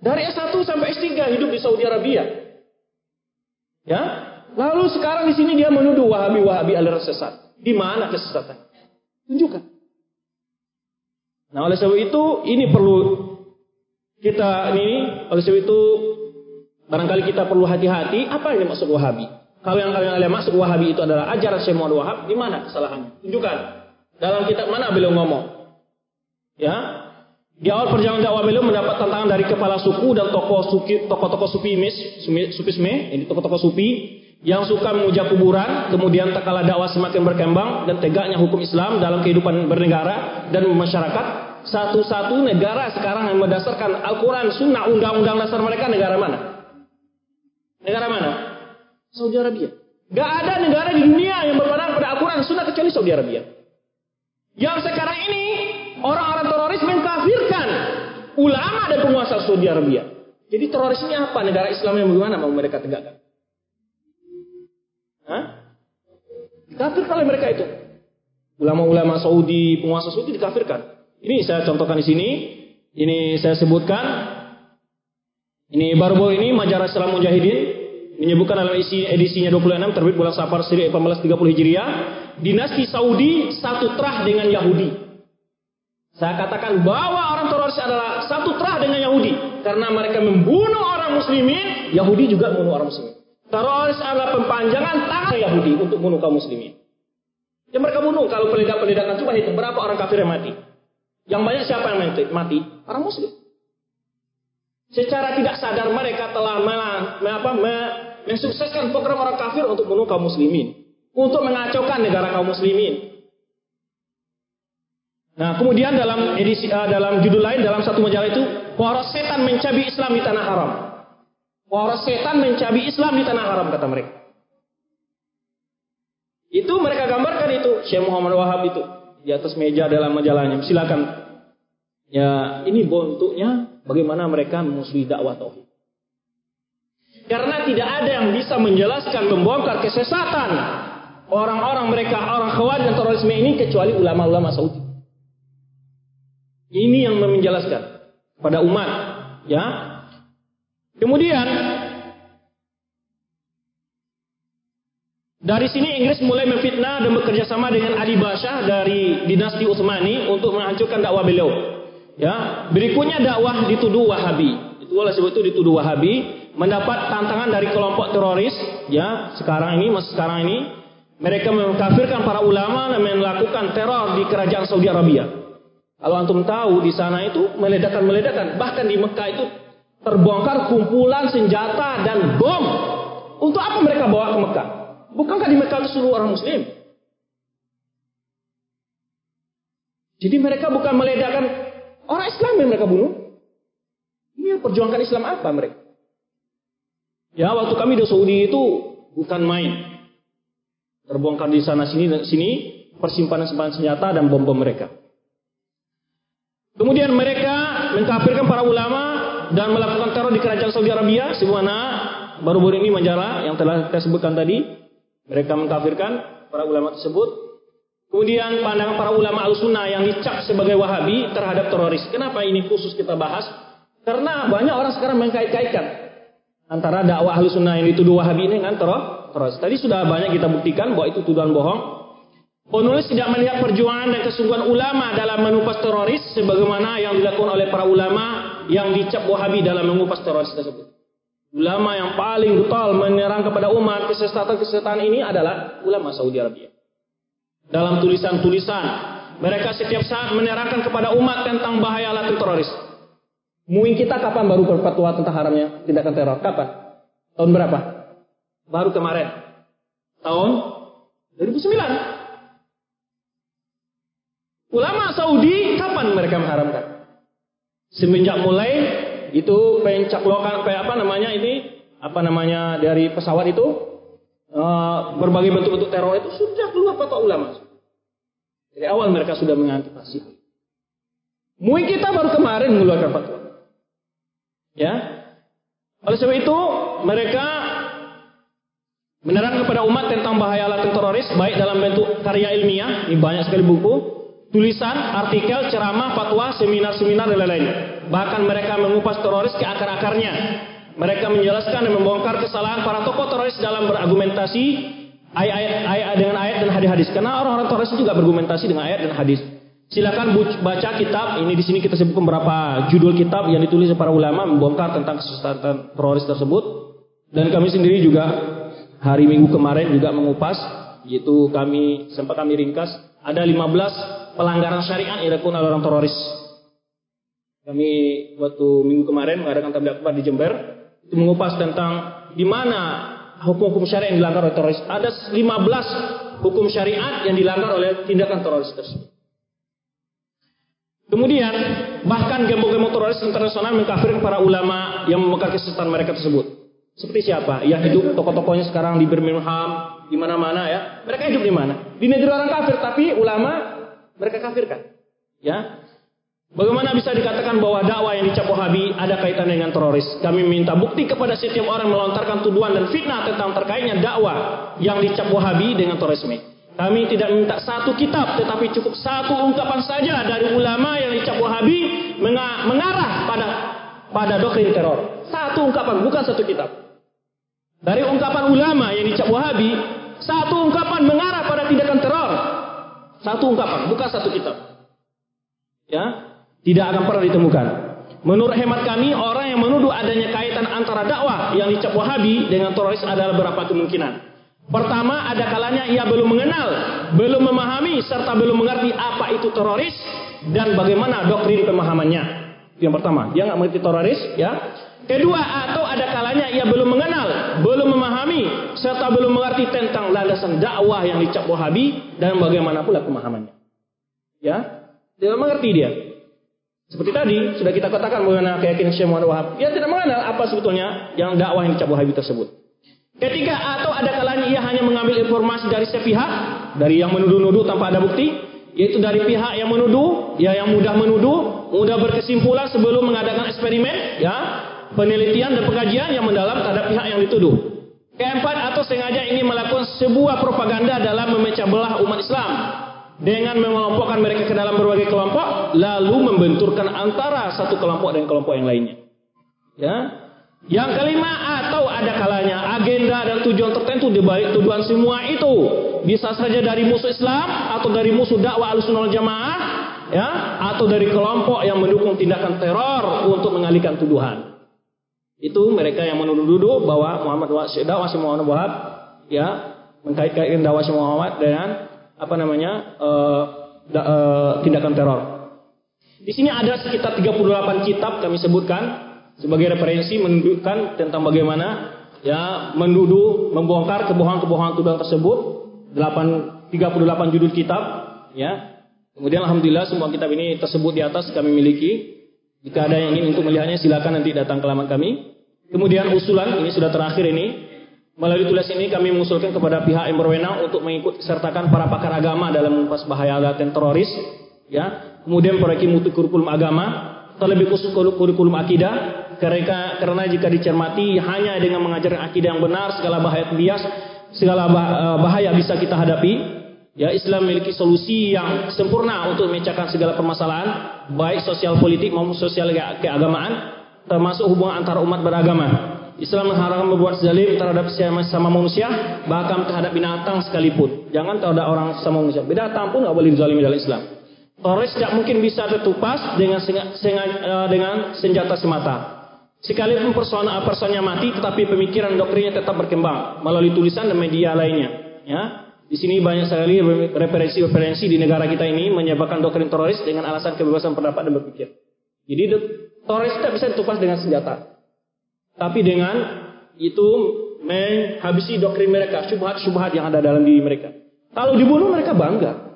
Dari S1 sampai S3 hidup di Saudi Arabia. Ya. Lalu sekarang di sini dia menuduh Wahabi-Wahabi aliran sesat. Di mana kesesatan? Tunjukkan. Nah, oleh sebab itu ini perlu kita ini oleh sebab itu barangkali kita perlu hati-hati apa yang dimaksud Wahabi. Kalau yang kalian maksud Wahabi itu adalah ajaran Syekh Wahab, di mana kesalahannya? Tunjukkan. Dalam kitab mana beliau ngomong? Ya, di awal perjalanan dakwah beliau mendapat tantangan dari kepala suku dan tokoh suki, tokoh-tokoh sufi mis, sufisme, ini tokoh-tokoh sufi. Yang suka memuja kuburan, kemudian tak kalah dakwah semakin berkembang dan tegaknya hukum Islam dalam kehidupan bernegara dan masyarakat. Satu-satu negara sekarang yang berdasarkan Al-Quran, Sunnah, Undang-Undang dasar mereka negara mana? Negara mana? Saudi Arabia. Gak ada negara di dunia yang berpegang pada Al-Quran, Sunnah kecuali Saudi Arabia. Yang sekarang ini orang-orang teroris mengkafirkan ulama dan penguasa Saudi Arabia. Jadi teroris ini apa? Negara Islam yang bagaimana mau mereka tegakkan? Hah? Dikafirkan oleh mereka itu. Ulama-ulama Saudi, penguasa Saudi dikafirkan. Ini saya contohkan di sini. Ini saya sebutkan. Ini baru-baru ini majalah Islam Mujahidin menyebutkan dalam isi edisinya 26 terbit bulan Safar 1830 Hijriah, dinasti Saudi satu terah dengan Yahudi. Saya katakan bahwa orang teroris adalah satu terah dengan Yahudi karena mereka membunuh orang muslimin, Yahudi juga membunuh orang muslimin. Teroris adalah pempanjangan tangan Yahudi untuk bunuh kaum muslimin. Yang mereka bunuh kalau peledak-peledakan coba hitung berapa orang kafir yang mati. Yang banyak siapa yang mati? Orang muslim. Secara tidak sadar mereka telah apa, mensukseskan program orang kafir untuk bunuh kaum muslimin. Untuk mengacaukan negara kaum muslimin. Nah, kemudian dalam edisi uh, dalam judul lain dalam satu majalah itu, poros setan mencabi Islam di tanah haram. Poros setan mencabi Islam di tanah haram kata mereka. Itu mereka gambarkan itu Syekh Muhammad Wahab itu di atas meja dalam majalahnya. Silakan. Ya, ini bentuknya bagaimana mereka memusuhi dakwah tauhid. Karena tidak ada yang bisa menjelaskan membongkar kesesatan orang-orang mereka orang khawarij dan terorisme ini kecuali ulama-ulama Saudi. Ini yang menjelaskan pada umat, ya. Kemudian dari sini Inggris mulai memfitnah dan bekerja sama dengan Ali Basha dari dinasti Utsmani untuk menghancurkan dakwah beliau. Ya, berikutnya dakwah dituduh Wahabi. Itu oleh sebab itu dituduh Wahabi mendapat tantangan dari kelompok teroris. Ya, sekarang ini masih sekarang ini mereka mengkafirkan para ulama dan melakukan teror di kerajaan Saudi Arabia. Kalau antum tahu di sana itu meledakan-meledakan, bahkan di Mekah itu terbongkar kumpulan senjata dan bom. Untuk apa mereka bawa ke Mekah? Bukankah di Mekah itu seluruh orang Muslim? Jadi mereka bukan meledakkan orang Islam yang mereka bunuh. Ini perjuangkan Islam apa mereka? Ya waktu kami di Saudi itu bukan main. Terbongkar di sana sini dan sini persimpanan-simpanan senjata dan bom-bom mereka. Kemudian mereka mengkafirkan para ulama dan melakukan teror di kerajaan Saudi Arabia sebagaimana baru-baru ini majalah yang telah saya sebutkan tadi mereka mengkafirkan para ulama tersebut. Kemudian pandangan para ulama al-sunnah yang dicap sebagai wahabi terhadap teroris. Kenapa ini khusus kita bahas? Karena banyak orang sekarang mengkait-kaitkan antara dakwah al-sunnah yang dituduh wahabi ini dengan teror teroris. Tadi sudah banyak kita buktikan bahwa itu tuduhan bohong. Penulis tidak melihat perjuangan dan kesungguhan ulama dalam menumpas teroris sebagaimana yang dilakukan oleh para ulama yang dicap wahabi dalam mengupas teroris tersebut. Ulama yang paling brutal menyerang kepada umat kesesatan-kesesatan ini adalah ulama Saudi Arabia. Dalam tulisan-tulisan, mereka setiap saat menerangkan kepada umat tentang bahaya latin teroris. Muin kita kapan baru berfatwa tentang haramnya tindakan teror? Kapan? Tahun berapa? Baru kemarin. Tahun 2009. Ulama Saudi kapan mereka mengharamkan? Semenjak mulai itu pencaklokan kayak apa namanya ini apa namanya dari pesawat itu uh, berbagai bentuk-bentuk teror itu sudah keluar fatwa ulama. Dari awal mereka sudah mengantisipasi. Mungkin kita baru kemarin mengeluarkan fatwa. Ya. Oleh sebab itu mereka menerangkan kepada umat tentang bahaya laten teroris baik dalam bentuk karya ilmiah, ini banyak sekali buku, tulisan, artikel, ceramah, fatwa, seminar-seminar dan lain-lain. Bahkan mereka mengupas teroris ke akar-akarnya. Mereka menjelaskan dan membongkar kesalahan para tokoh teroris dalam berargumentasi ayat-ayat ayat dengan ayat dan hadis-hadis. Karena orang-orang teroris juga berargumentasi dengan ayat dan hadis. Silakan baca kitab. Ini di sini kita sebutkan beberapa judul kitab yang ditulis para ulama membongkar tentang kesesatan teroris tersebut. Dan kami sendiri juga hari Minggu kemarin juga mengupas, yaitu kami sempat kami ringkas ada 15 pelanggaran syariat dilakukan oleh orang teroris. Kami waktu minggu kemarin mengadakan tabligh akbar di Jember itu mengupas tentang di mana hukum-hukum syariat yang dilanggar oleh teroris. Ada 15 hukum syariat yang dilanggar oleh tindakan teroris tersebut. Kemudian bahkan gembong-gembong teroris internasional mengkafirkan para ulama yang memegang kesesatan mereka tersebut. Seperti siapa? Yang hidup tokoh-tokohnya sekarang di Birmingham, di mana-mana ya. Mereka hidup di mana? Di negeri orang kafir, tapi ulama mereka kafirkan. Ya. Bagaimana bisa dikatakan bahwa dakwah yang dicap Wahabi ada kaitan dengan teroris? Kami minta bukti kepada setiap orang melontarkan tuduhan dan fitnah tentang terkaitnya dakwah yang dicap Wahabi dengan terorisme. Kami tidak minta satu kitab, tetapi cukup satu ungkapan saja dari ulama yang dicap Wahabi mengarah pada pada doktrin teror. Satu ungkapan, bukan satu kitab. Dari ungkapan ulama yang dicap Wahabi, satu ungkapan mengarah pada tindakan teror. Satu ungkapan, bukan satu kitab. Ya, tidak akan pernah ditemukan. Menurut hemat kami, orang yang menuduh adanya kaitan antara dakwah yang dicap Wahabi dengan teroris adalah beberapa kemungkinan. Pertama, ada kalanya ia belum mengenal, belum memahami, serta belum mengerti apa itu teroris dan bagaimana doktrin pemahamannya. Yang pertama, dia nggak mengerti teroris, ya. Kedua, atau ada kalanya ia belum mengenal, belum memahami, serta belum mengerti tentang landasan dakwah yang dicap Wahabi dan bagaimana pula pemahamannya. Ya, tidak mengerti dia. Seperti tadi sudah kita katakan mengenai keyakinan Syekh Muhammad Wahab, dia tidak mengenal apa sebetulnya yang dakwah yang dicap Wahabi tersebut. Ketiga, atau ada kalanya ia hanya mengambil informasi dari sepihak, dari yang menuduh-nuduh tanpa ada bukti, yaitu dari pihak yang menuduh, ya yang mudah menuduh, mudah berkesimpulan sebelum mengadakan eksperimen, ya penelitian dan pengajian yang mendalam terhadap pihak yang dituduh. Keempat, atau sengaja ingin melakukan sebuah propaganda dalam memecah belah umat Islam dengan mengelompokkan mereka ke dalam berbagai kelompok lalu membenturkan antara satu kelompok dengan kelompok yang lainnya. Ya. Yang kelima atau ada kalanya agenda dan tujuan tertentu di balik tuduhan semua itu bisa saja dari musuh Islam atau dari musuh dakwah Ahlussunnah Jamaah ya atau dari kelompok yang mendukung tindakan teror untuk mengalihkan tuduhan. Itu mereka yang menuduh-nuduh bahwa Muhammad dakwah Muhammad Wahab ya mengkait-kaitkan dakwah Muhammad dengan apa namanya uh, da, uh, tindakan teror. Di sini ada sekitar 38 kitab kami sebutkan sebagai referensi menunjukkan tentang bagaimana ya menuduh, membongkar kebohongan-kebohongan tuduhan tersebut. 8 38 judul kitab ya. Kemudian alhamdulillah semua kitab ini tersebut di atas kami miliki. Jika ada yang ingin untuk melihatnya silakan nanti datang ke laman kami. Kemudian usulan ini sudah terakhir ini Melalui tulis ini kami mengusulkan kepada pihak yang berwenang untuk mengikut sertakan para pakar agama dalam mengupas bahaya dan teroris, ya. Kemudian perbaiki mutu kurikulum agama, terlebih khusus kurikulum akidah, karena, karena jika dicermati hanya dengan mengajar akidah yang benar segala bahaya bias, segala eh, bahaya bisa kita hadapi. Ya, Islam memiliki solusi yang sempurna untuk memecahkan segala permasalahan, baik sosial politik maupun sosial keagamaan, termasuk hubungan antara umat beragama. Islam mengharamkan berbuat zalim terhadap sama manusia, bahkan terhadap binatang sekalipun. Jangan terhadap orang sama manusia. Binatang pun nggak boleh dizalimi dalam Islam. Teroris tidak mungkin bisa tertupas dengan eh, dengan senjata semata. Sekalipun persona personnya mati, tetapi pemikiran doktrinnya tetap berkembang melalui tulisan dan media lainnya. Ya, di sini banyak sekali referensi-referensi di negara kita ini menyebabkan doktrin teroris dengan alasan kebebasan pendapat dan berpikir. Jadi teroris tidak bisa ditupas dengan senjata. Tapi dengan itu menghabisi doktrin mereka, syubhat-syubhat yang ada dalam diri mereka. Kalau dibunuh mereka bangga.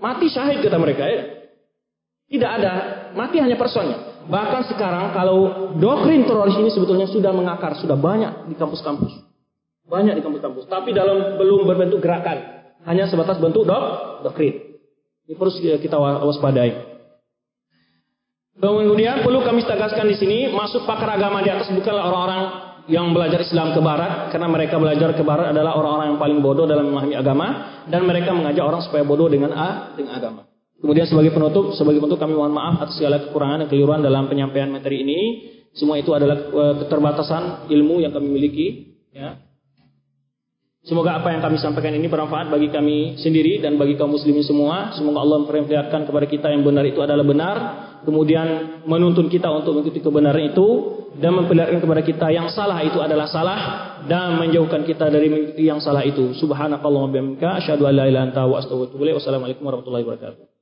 Mati syahid kata mereka ya. Tidak ada, mati hanya personnya. Bahkan sekarang kalau doktrin teroris ini sebetulnya sudah mengakar, sudah banyak di kampus-kampus. Banyak di kampus-kampus. Tapi dalam belum berbentuk gerakan. Hanya sebatas bentuk dok, doktrin. Ini harus kita waspadai. Kemudian perlu kami tegaskan di sini, masuk pakar agama di atas bukanlah orang-orang yang belajar Islam ke barat, karena mereka belajar ke barat adalah orang-orang yang paling bodoh dalam memahami agama, dan mereka mengajak orang supaya bodoh dengan a dengan agama. Kemudian sebagai penutup, sebagai penutup kami mohon maaf atas segala kekurangan dan keliruan dalam penyampaian materi ini. Semua itu adalah eh, keterbatasan ilmu yang kami miliki. Ya. Semoga apa yang kami sampaikan ini bermanfaat bagi kami sendiri dan bagi kaum muslimin semua. Semoga Allah memperlihatkan kepada kita yang benar itu adalah benar. Kemudian menuntun kita untuk mengikuti kebenaran itu. Dan memperlihatkan kepada kita yang salah itu adalah salah. Dan menjauhkan kita dari yang salah itu. Subhanakallahumma bihamdika. Asyadu an la ilaha anta wa astaghfiruka Wassalamualaikum warahmatullahi wabarakatuh.